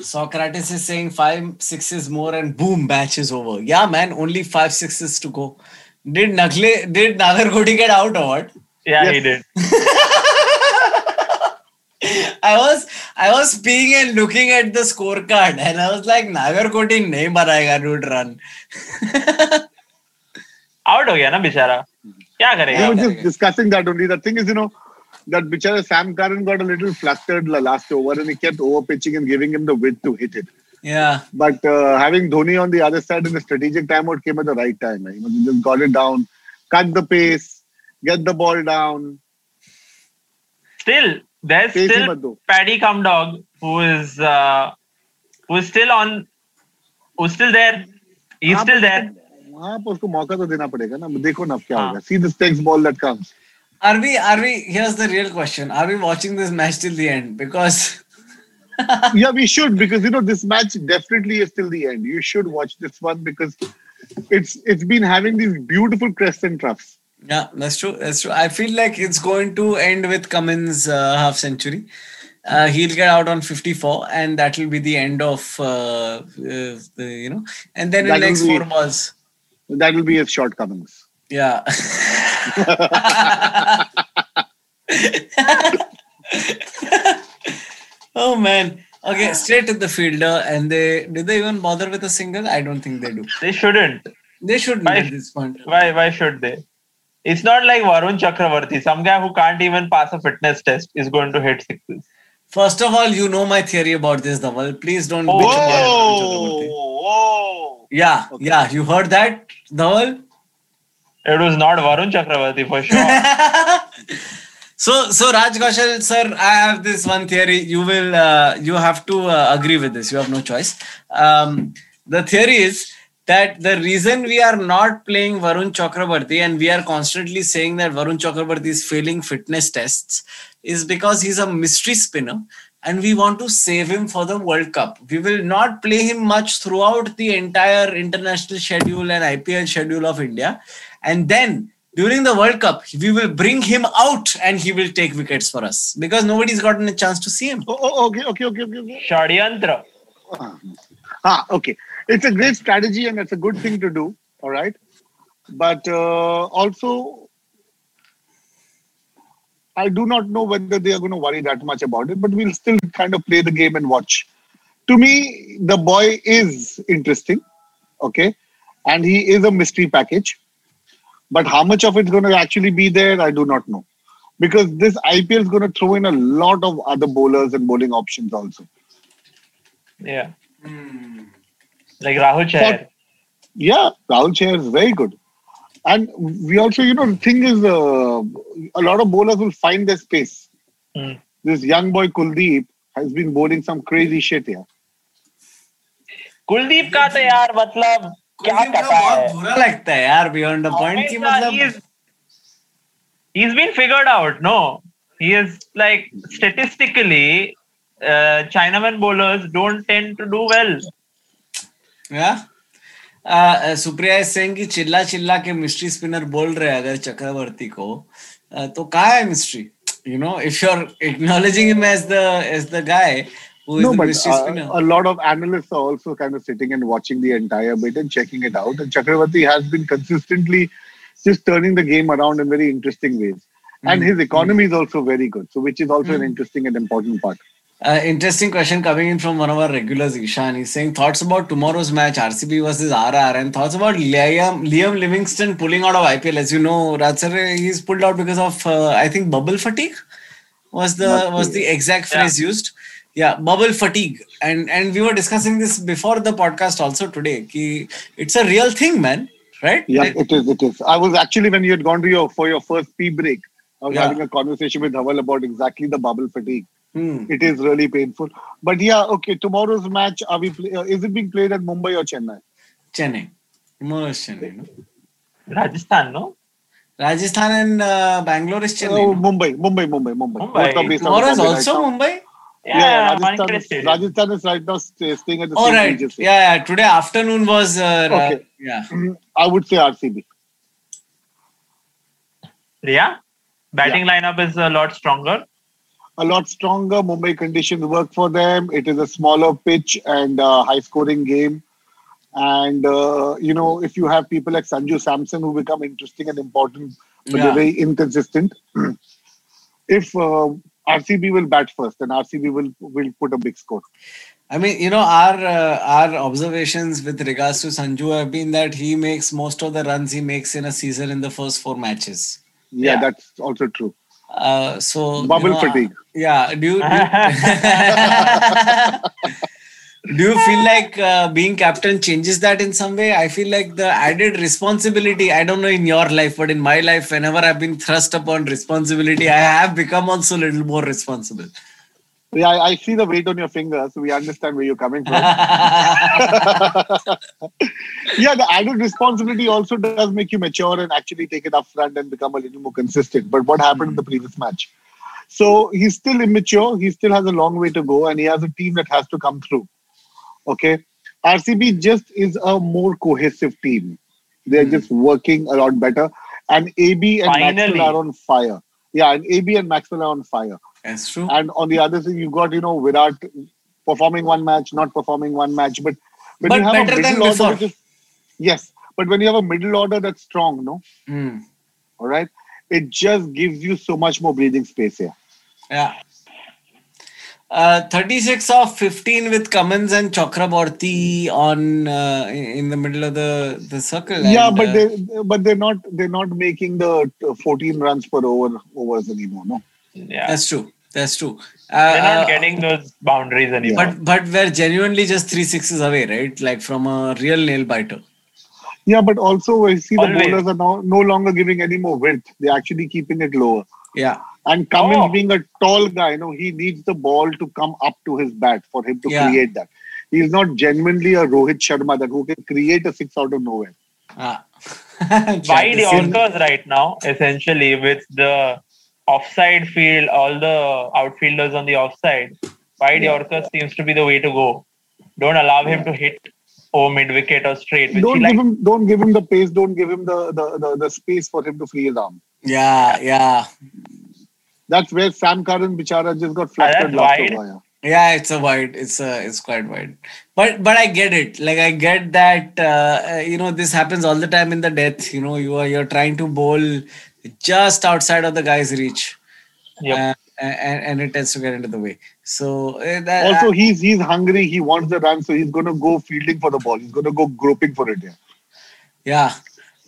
Socrates is saying five sixes more and boom, match is over. Yeah, man, only five sixes to go. Did Nagle did Nagarkoti get out or what? Yeah, he Yes. did. I was I was peeing and looking at the scorecard and I was like Nagarkoti nahi marayega dude run. Out हो गया ना बेचारा क्या We करेगा were just discussing that only. The thing is, you know, that bichara Sam Curran got a little flustered la- last over and he kept over pitching and giving him the width to hit it. Yeah. But uh, having Dhoni on the other side in the strategic timeout came at the right time. He must have just got it down, cut the pace, get the ball down. still there's Pace he still मत दो. Paddy Cum Dog who is uh, who is still on who's still there he's हाँ, still पर there उसको- हाँ पर उसको मौका तो देना पड़ेगा ना देखो ना अब क्या हाँ. होगा see this next ball that comes Are we are we here's the real question. Are we watching this match till the end? Because yeah we should because you know this match definitely is till the end you should watch this one because it's it's been having these beautiful crests and troughs Yeah, that's true. That's true. I feel like it's going to end with Cummins' uh, half century. Uh, he'll get out on 54, and that will be the end of uh, uh, the you know. And then in the next be- four balls, that will be his shortcomings yeah. oh man. Okay, straight to the fielder, and they did they even bother with a single? I don't think they do. they shouldn't They shouldn't Why- at this point. why why should they it's not like Varun Chakravarti some guy who can't even pass a fitness test is going to hit sixes First of all, you know my theory about this, Dhaval. Please don't Oh. bitch about Varun Chakraborty. whoa Yeah, yeah, you heard that, Dhaval? it was not Varun Chakravarti for sure so, so Raj Kaushal, sir, I have this one theory. You will, uh, you have to uh, agree with this. You have no choice. Um, the theory is that the reason we are not playing Varun Chakraborty and we are constantly saying that Varun Chakraborty is failing fitness tests is because he's a mystery spinner and we want to save him for the World Cup. We will not play him much throughout the entire international schedule and IPL schedule of India. And then during the World Cup, we will bring him out and he will take wickets for us because nobody's gotten a chance to see him. oh, oh, okay okay okay okay, okay. Shadyantra ah okay it's a great strategy and it's a good thing to do all right but uh, also I do not know whether they are going to worry that much about it, but we'll still kind of play the game and watch. To me, the boy is interesting, okay, and he is a mystery package. But how much of it's going to actually be there, I do not know, because this IPL is going to throw in a lot of other bowlers and bowling options also. yeah like Rahul Chahar. yeah, Rahul Chahar is very good. And we also, you know, the thing is, uh, a lot of bowlers will find their space. Mm. This young boy Kuldeep has been bowling some crazy shit here. Kuldeep का तो यार मतलब क्या कटा है बुरा लगता है यार beyond he has been figured out no he is like statistically uh, chinaman bowlers don't tend to do well या सुप्रिया सेइंग कि चिल्ला चिल्ला के मिस्ट्री स्पिनर बोल रहे हैं अगर चक्रवर्ती को uh, तो कहाँ है mystery you know if you are acknowledging him as the as the guy who is no, the but mystery uh, spinner a lot of analysts are also kind of sitting and watching the entire bit and checking it out. And Chakravarti has been consistently just turning the game around in very interesting ways. And his economy mm. is also very good, so which is also mm. an interesting and important part. Uh, interesting question coming in from one of our regulars, Ishan. He's saying thoughts about tomorrow's match, RCB versus RR, and thoughts about Liam, Liam Livingstone pulling out of IPL. As you know, Raj sir, he's pulled out because of uh, I think bubble fatigue was the was the exact phrase used. Yeah, bubble fatigue, and and we were discussing this before the podcast also today. Ki it's a real thing, man. Right? Yeah, Like- it is. It is. I was actually when you had gone to your for your first pee break, I was Yeah. having a conversation with Dhaval about exactly the bubble fatigue. Hmm. It is really painful. But yeah, okay. Tomorrow's match, are we? Play, uh, is it being played at Mumbai or Chennai? Chennai. Tomorrow is Chennai. No? rajasthan no Rajasthan and uh, Bangalore is Chennai. Oh, no? Mumbai, Mumbai, Mumbai, Mumbai. Mumbai. Both are based out of Tomorrow is Bombay right also. Mumbai. yeah, Yeah, Rajasthan, Stadium. Rajasthan is right now staying at the All same right. Tejas. Yeah, yeah. Today afternoon was. Uh, Okay. uh, yeah. Mm, I would say RCB. yeah batting lineup is a lot stronger A lot stronger. Mumbai conditions work for them. It is a smaller pitch and uh, high scoring game. And, uh, you know, if you have people like Sanju Samson who become interesting and important, but Yeah. they're very inconsistent. if uh, RCB will bat first, then RCB will, will put a big score. I mean, you know, our uh, our observations with regards to Sanju have been that he makes most of the runs he makes in a season in the first four matches. Yeah, Yeah. that's also true. Uh, so you Bubble know, fatigue. Yeah. Do you do you, do you feel like uh, being captain changes that in some way? I feel like the added responsibility. I don't know in your life, but in my life, whenever I've been thrust upon responsibility, I have become also a little more responsible. Yeah, I, I see the weight on your fingers. so we understand where you're coming from. yeah, the added responsibility also does make you mature and actually take it up front and become a little more consistent. But what happened in the hmm. previous match? So he's still immature. He still has a long way to go, and he has a team that has to come through. Okay, RCB just is a more cohesive team. They're hmm. just working a lot better, and AB and Finally. Maxwell are on fire. Yeah, and AB and Maxwell are on fire. That's true. And on the other side, you got you know Virat performing one match, not performing one match, but when But you have better a than middle order, is, yes, but when you have a middle order that's strong, no, Hmm. all right, it just gives you so much more breathing space here. Yeah. Uh, 36 of 15 with Cummins and Chakravarthy on uh, in the middle of the, the circle. yeah, and, but uh, they but they're not they're not making the uh, 14 runs per over overs anymore. No, yeah that's true. That's true. Uh, they're not uh, getting those boundaries anymore but but we're genuinely just three sixes away, right? Like from a real nail biter. yeah, but also I see the Always. bowlers are now no longer giving any more width. They're actually keeping it lower. Yeah. And Cummins Oh. being a tall guy, you know, he needs the ball to come up to his bat for him to Yeah. create that. He's not genuinely a Rohit Sharma that who can create a six out of nowhere. Ah. wide This is- Yorkers right now, essentially with the offside field, all the outfielders on the offside. Wide Yeah. Yorker seems to be the way to go. Don't allow him to hit over mid wicket or straight. Which Don't give him don't give him the pace, don't give him the, the, the, the space for him to free his arm. Yeah, yeah. That's where Sam Curran Bichara just got Ah, flattered that's last wide. over. yeah. Yeah, it's a wide. It's a it's quite wide. But but I get it. Like I get that uh, you know this happens all the time in the death. You know you are you're trying to bowl just outside of the guy's reach, Yep. uh, and, and it tends to get into the way. So uh, that, Also, he's he's hungry. He wants the run, so he's going to go fielding for the ball. He's going to go groping for it. Yeah. yeah.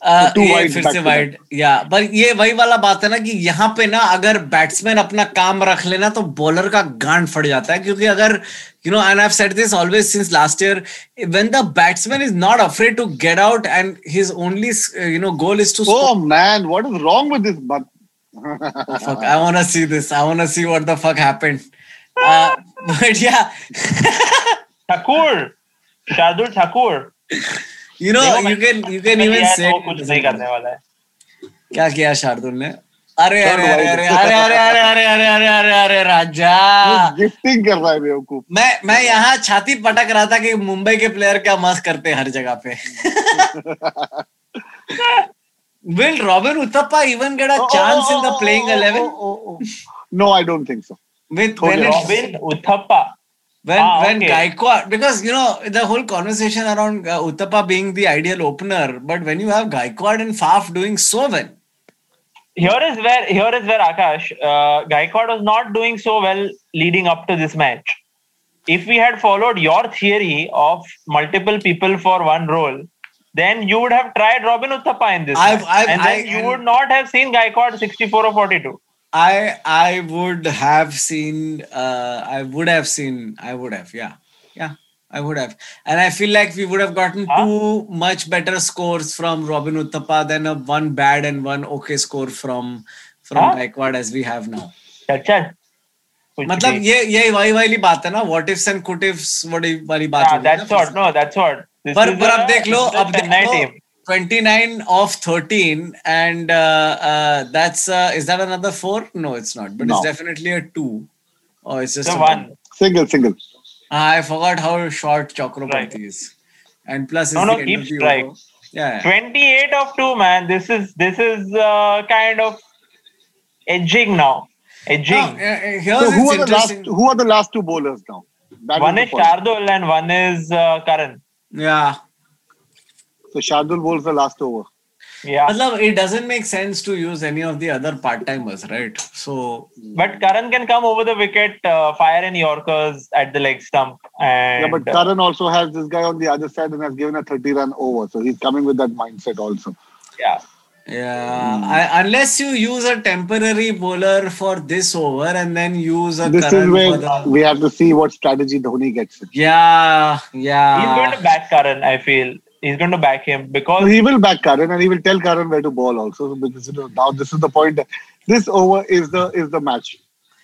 Uh, ये फिर से wide या पर ये वही वाला बात है ना कि यहाँ पे ना अगर बैट्समैन अपना काम रख लेना तो बॉलर का गांड फट जाता है क्योंकि अगर you know and I said this always since last year when the batsman is not afraid to get out and his only you know goal is to Oh man, what is wrong with this? But fuck I want to see this I want to see what the fuck happened uh, but yeah Thakur, Shardul Thakur. You know you can you can even say कुछ सही करने वाला है। क्या किया शार्दुल ने? अरे अरे अरे अरे अरे अरे अरे अरे अरे अरे राजा। गिफ्टिंग कर रहा है बेवकूफ़। मैं मैं यहाँ छाती पटक रहा था कि मुंबई के प्लेयर क्या मस्त करते हैं हर जगह पे। Will Robin Uthappa even get a chance in the playing 11 no I don't think so with Robin Uthappa when Ah, when okay. Gaikwad because you know the whole conversation around uh, Uthappa being the ideal opener, but when you have Gaikwad and Faf doing so well, Here is where here is where Aakash uh, Gaikwad was not doing so well leading up to this match. If we had followed your theory of multiple people for one role, then you would have tried Robin Uthappa in this, I've- match. I've- and then I- you would not have seen Gaikwad 64 or 42. I I would have seen uh, I would have seen I would have yeah yeah I would have and I feel like we would have gotten Huh? two much better scores from Robin Uthappa than a one bad and one okay score from from Huh? Gaikwad as we have now. अच्छा कुछ मतलब भी। ये ये वही वाली बात है ना what ifs and could ifs वाली वाली बात हाँ, हो गई ना that's what no that's what This पर is पर a- अब देख लो this is a अब देख Chennai low team 29 of 13 and uh, uh, that's uh, is that another four no it's not but No. it's definitely a two, two oh it's just the a one Single, single. Ah, I forgot how short Chakravarthy Right. is. And plus, No, it's no, keep the end of the strike. Yeah. 28 of 2 man this is this is uh, kind of edging now edging Now, uh, uh, here's So who are the last? Who are the last two bowlers now? That one the is point. Shardul and one is uh, Curran Yeah. So Shardul bowls the last over. yeah Matlab, it doesn't make sense to use any of the other part timers, right? So, but Curran can come over the wicket uh, fire in Yorkers at the leg stump and Yeah, but uh, Curran also has this guy on the other side and has given a 30 run over. So he's coming with that mindset also. yeah yeah. I, unless you use a temporary bowler for this over and then use a This is where the. we have to see what strategy Dhoni gets in. Yeah. he's Yeah. going to back Curran I feel he's going to back him because he will back Curran and he will tell Curran where to bowl also. Because you know, now this is the point. This over is the is the match.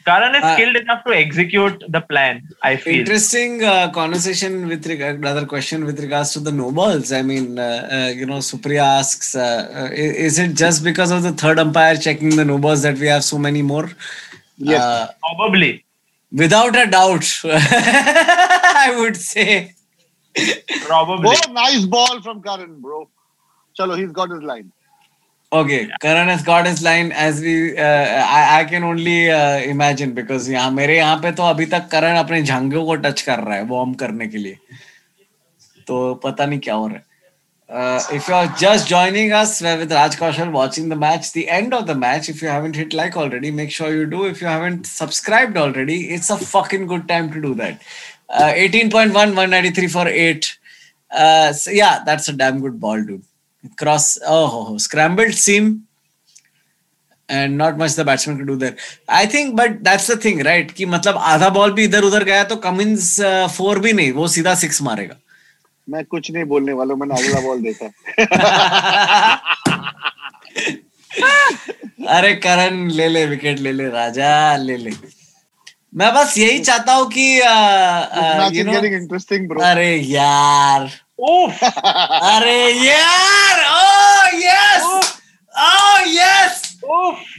Curran is Uh, skilled enough to execute the plan I feel Interesting uh, conversation with regard, another question with regards to the no balls. I mean, uh, uh, you know, Supriya asks, uh, uh, is it just because of the third umpire checking the no balls that we have so many more? Yes. Uh, probably without a doubt, I would say. Probably Oh, nice ball from Karan, bro. Chalo, he's got his line. Okay, Karan has got his line as we. Uh, I, I can only uh, imagine because यहाँ मेरे यहाँ पे तो अभी तक करण अपने झांगों को touch कर रहा है वार्म करने के लिए तो पता नहीं क्या हो रहा है Uh, if you are just joining us, we're with Raj Kaushal watching the match, the end of the match. If you haven't hit like already, make sure you do. If you haven't subscribed already, it's a fucking good time to do that. Uh, 18.1, 193 for 8. Uh, so yeah, that's a damn good ball, dude. Cross, oh, scrambled seam. And not much the batsman could do there. I think, but that's the thing, right? कि मतलब आधा ball भी इधर उधर गया तो Cummins four भी नहीं वो सीधा सिक्स मारेगा मैं कुछ नहीं बोलने वाला मैंने अगला बॉल देखा अरे करण ले ले विकेट ले ले राजा ले ले मैं बस यही चाहता हूँ कि इंटरेस्टिंग ब्रो अरे यार। अरे यार! यस यस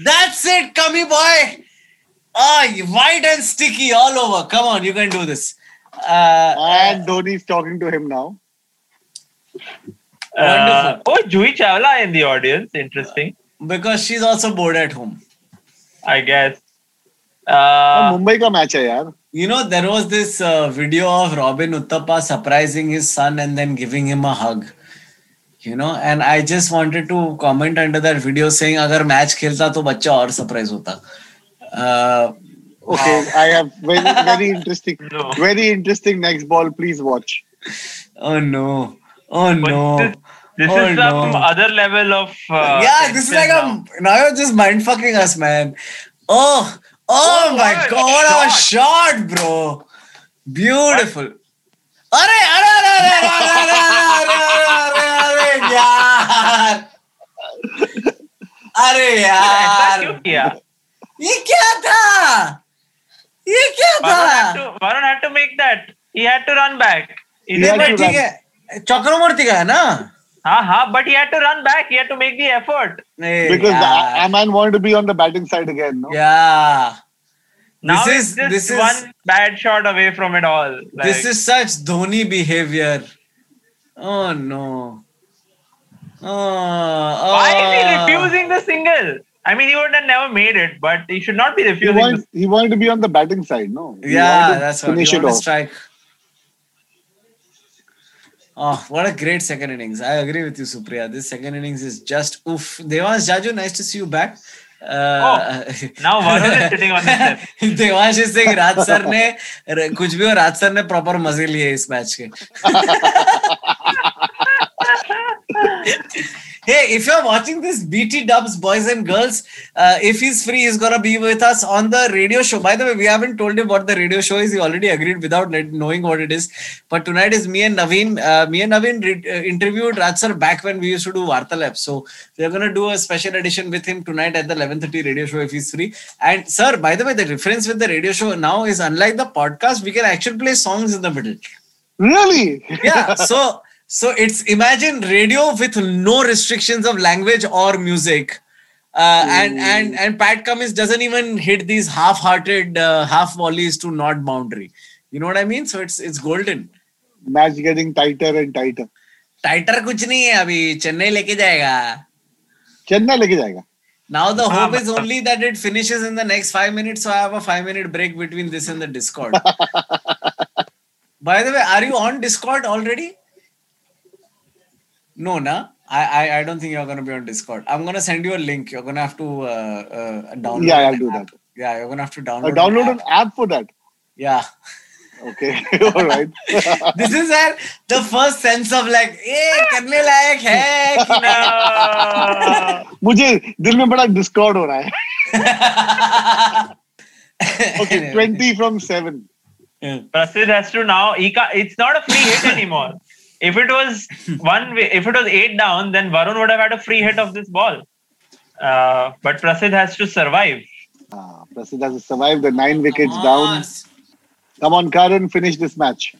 दैट्स इट कमी boy white and sticky all over come on you can do this and Dhoni is talking to him now Uh, uh oh, Juhi Chawla in the audience. Interesting. Because she's also bored at home. I guess. Uh, Mumbai का match है यार You know, there was this uh, video of Robin Uttappa surprising his son and then giving him a hug. You know, and I just wanted to comment under that video saying अगर match खेलता तो बच्चा और surprise होता uh, Okay, I have very very interesting, No. very interesting next ball. Please watch. oh no oh but no this, This Oh, is some other level of. Uh, yeah, this is like tension a now you're just mind fucking us, man. Oh, Oh, oh my what god, shot. a shot, bro. Beautiful. अरे अरे अरे अरे अरे अरे अरे अरे अरे अरे यार अरे यार क्यों किया ये क्या था ये क्या था Varun had to make that he had to run back ठीक है चक्रमूर्ति का है ना Uh-huh, but he had to run back. He had to make the effort. Because yeah. Aman wanted to be on the batting side again. No? Yeah. Now this is this one bad shot away from it all. Like, this is such Dhoni behavior. Oh no. Oh, oh. Why is he oh. refusing the single? I mean, he would have never made it, but he should not be refusing. He, want, he wanted to be on the batting side, no? He yeah, that's what. He should off. Strike. Oh, what a great second innings. I agree with you, Supriya. This second innings is just oof. Devansh Jaju, nice to see you back. Uh, now the step. Devansh is saying Raj sir ने कुछ भी हो राज sir ने proper मज़े लिए इस match के hey if you're watching this bt dubs boys and girls uh, if he's free he's gonna be with us on the radio show. By the way we haven't told him what the radio show is. He already agreed without knowing what it is. But tonight is me and naveen. Uh, me and naveen re- uh, interviewed raj sir back when we used to do vartalab. So we're gonna do a special edition with him tonight at the 11:30 radio show if he's free. And sir by the way the difference with the radio show now is unlike the podcast we can actually play songs in the middle. Really? yeah so so it's imagine radio with no restrictions of language or music uh, and and and pat cummins doesn't even hit these half-hearted uh, half volleys to not boundary you know what i mean so it's it's golden Match getting tighter and tighter. टाइटर कुछ नहीं है अभी चेन्नई लेके जाएगा Chennai leke jayega. now the हाँ, hope is मतलब- only that it finishes in the next five minutes so i have a five minute break between this and the discord by the way are you on discord already No, na. I, I, I don't think you're gonna be on Discord. I'm gonna send you a link. You're gonna have to uh, uh, download. Yeah, I'll do app. that. Yeah, you're gonna have to download. Uh, download an app. an app for that. Yeah. Okay. All right. this is the first sense of like, hey, can we like, कि ना? मुझे दिल में बड़ा discord हो रहा है. okay, 20 from 7. Yeah. Prasidh has to now, it's not a free hit anymore. If it was one, if it was eight down, then Varun would have had a free hit of this ball. Uh, but Prasidh has to survive. Prasad Prasidh has to survive the nine wickets Come down. Come on, Curran, finish this match.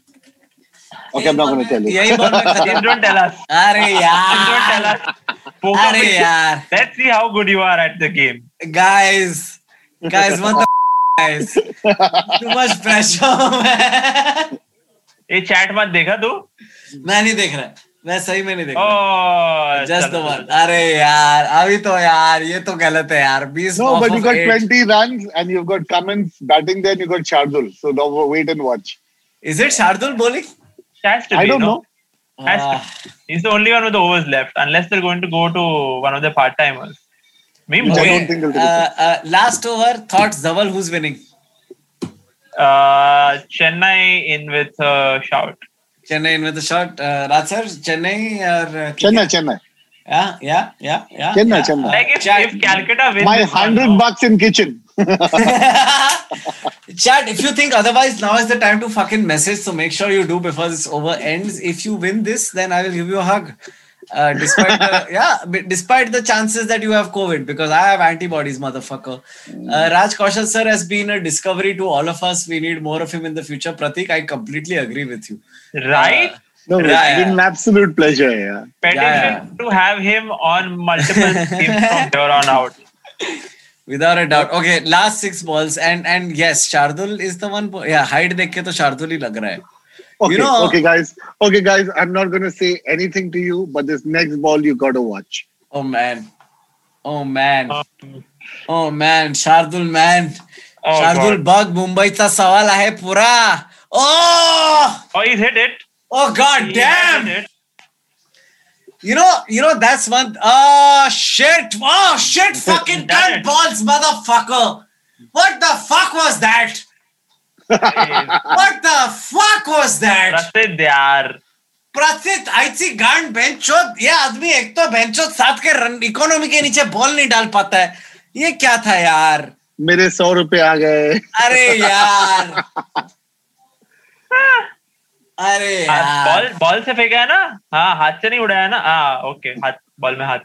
Okay, I'm not going to tell you. don't tell us. Arey, don't tell us. Arey, yaar. Let's see how good you are at the game. Guys, guys, what the guys? Too much pressure, man. ये chat मत देखा तू मैं नहीं देख रहा मैं सही में नहीं देख रहा जस्ट वन अरे यार अभी तो यार ये तो गलत है यार 20 no but you got twenty run and you got Cummins batting then you got Shardul so don't wait and watch is it Shardul bowling I don't know He's the only one with the overs left, unless they're going to go to one of the part timers. Maybe. Okay. Uh, uh, last over, thoughts, Zawal, who's winning? Uh, Chennai in with a shout. Chennai in with a shot uh, Raj sir Chennai or uh, Chennai Chennai yeah yeah yeah yeah Chennai, yeah. Chennai. Like if, Chat- if Calcutta wins, my this 100 bucks in kitchen Chat, if you think otherwise, now is the time to fucking message. So make sure you do before this over ends. If you win this, then I will give you a hug. Uh, despite the, yeah, but despite the chances that you have COVID, because I have antibodies, motherfucker. Uh, Raj Kaushal sir has been a discovery to all of us. We need more of him in the future. Pratik, I completely agree with you. right? no it's Yeah, been an absolute pleasure yeah Petition Yeah, to have him on multiple teams from here on out. Without a doubt. Okay, last six balls. And and yes, Shardul is the one. bo- Yeah, height देख के तो Shardul ही लग रहा है. okay know- okay guys okay guys I'm not going to say anything to you but this next ball you got to watch Oh man. Oh man. Um, Oh man, Shardul man. Oh, Shardul bug मुंबईचा सवाल आहे पुरा Oh! oh, he's hit it. Oh god He damn! hit it. You know, you know that's one oh shit! Oh shit! Fucking Damn gun it. balls, motherfucker! What the fuck was that? What the fuck was that? Prasid, yaar. Prasidh IC गांड बेंचोद ये आदमी एक तो बेंचोद साथ के run economy के नीचे बॉल नहीं डाल पाता है। ये क्या था यार? मेरे सौ रुपए आ गए। अरे यार। अरे बॉल यार। बॉल से फेंका है ना? हाँ हाथ से नहीं उड़ाया ना? हाँ ओके हाथ बॉल में हाथ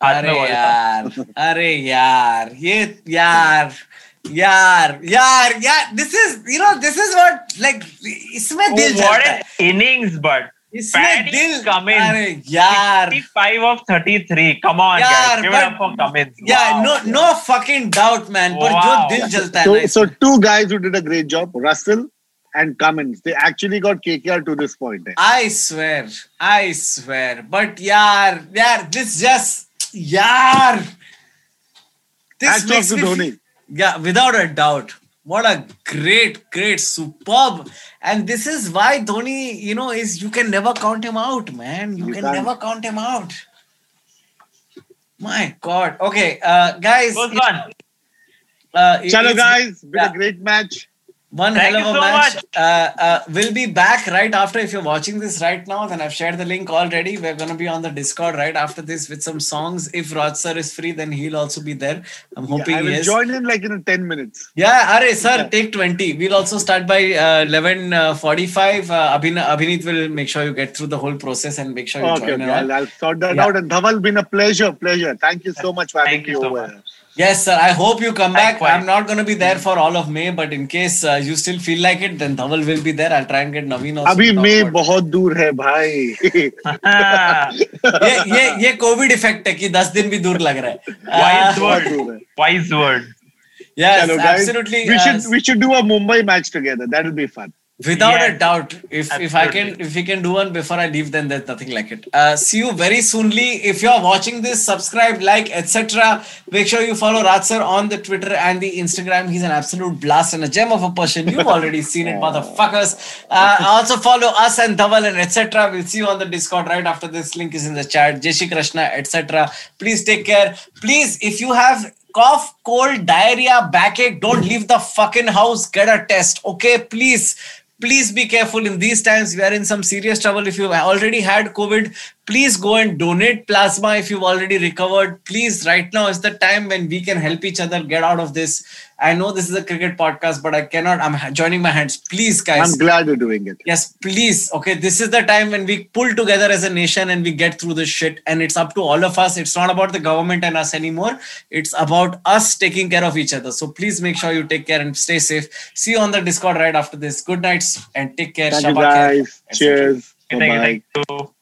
हाथ में अरे बॉल। यार अरे यार ये यार। यार यार यार this is you know this is what like इसमें Oh, दिल what जलता है an innings, but इसमें Paddy दिल Cummins. अरे यार 55 of 33. Come on, यार, guys. Give it but- up for Cummins. Yeah, Wow. no, no fucking doubt, man. But Wow. जो दिल जलता है So, ना so इसमें. two guys who did a great job, Russell and Cummins. They actually got KKR to this point. eh? I swear, I swear. But yaar, yaar, this just yaar. This Hats off makes to me Dhoni. feel- yeah, without a doubt. What a great, great, superb. And this is why Dhoni, you know, is you can never count him out, man. You, You can can't. never count him out. My God. Okay, uh, guys. Goes on. Uh, it- Chalo guys, been yeah. a great match. One Thank hell of a so match. Uh, uh, we'll be back right after. If you're watching this right now, then I've shared the link already. We're going to be on the Discord right after this with some songs. If Raj sir is free, then he'll also be there. I'm hoping I he will is. join in like in 10 minutes. Yeah, Are, sir, take 20. We'll also start by uh, 11.45. Uh, Abhin- Abhinit will make sure you get through the whole process and make sure you Okay, join okay. and all. I'll, I'll sort that Yeah. out. And Dhaval, been a pleasure, pleasure. Thank you so much for having Thank me you so over. much. Yes, sir. I hope you come back. Likewise. I'm not going to be there for all of May, but in case uh, you still feel like it, then Dhaval will be there. I'll try and get Naveen also. अभी it. बहुत दूर है भाई ये ये ये Covid effect है कि दस दिन भी दूर लग रहा है Wise Uh, word. Wise word. yes, Chalo, guys. absolutely. We uh, should we should do a Mumbai match together. That'll be fun. Without a doubt, if if I can if we can do one before I leave, then there's nothing like it. Uh, see you very soonly. If you're watching this, subscribe, like, etc. Make sure you follow Raj sir on the Twitter and the Instagram. He's an absolute blast and a gem of a person. You've already seen it, motherfuckers. Uh, also follow us and Dhaval and etc. We'll see you on the Discord right after this. Link is in the chat. Jai Shri Krishna, etc. Please take care. Please, if you have cough, cold, diarrhea, backache, don't leave the fucking house. Get a test, okay? Please. Please be careful in these times. We are in some serious trouble. If you've already had COVID, please go and donate plasma if you've already recovered. Please, right now is the time when we can help each other get out of this. I know this is a cricket podcast, but I cannot. I'm joining my hands. Please, guys. I'm glad you're doing it. Yes, please. Okay, this is the time when we pull together as a nation and we get through this shit. And it's up to all of us. It's not about the government and us anymore. It's about us taking care of each other. So please make sure you take care and stay safe. See you on the Discord right after this. Good nights and take care. Thank you Shabba khair, guys. etc. Cheers. Thank you. Thank you.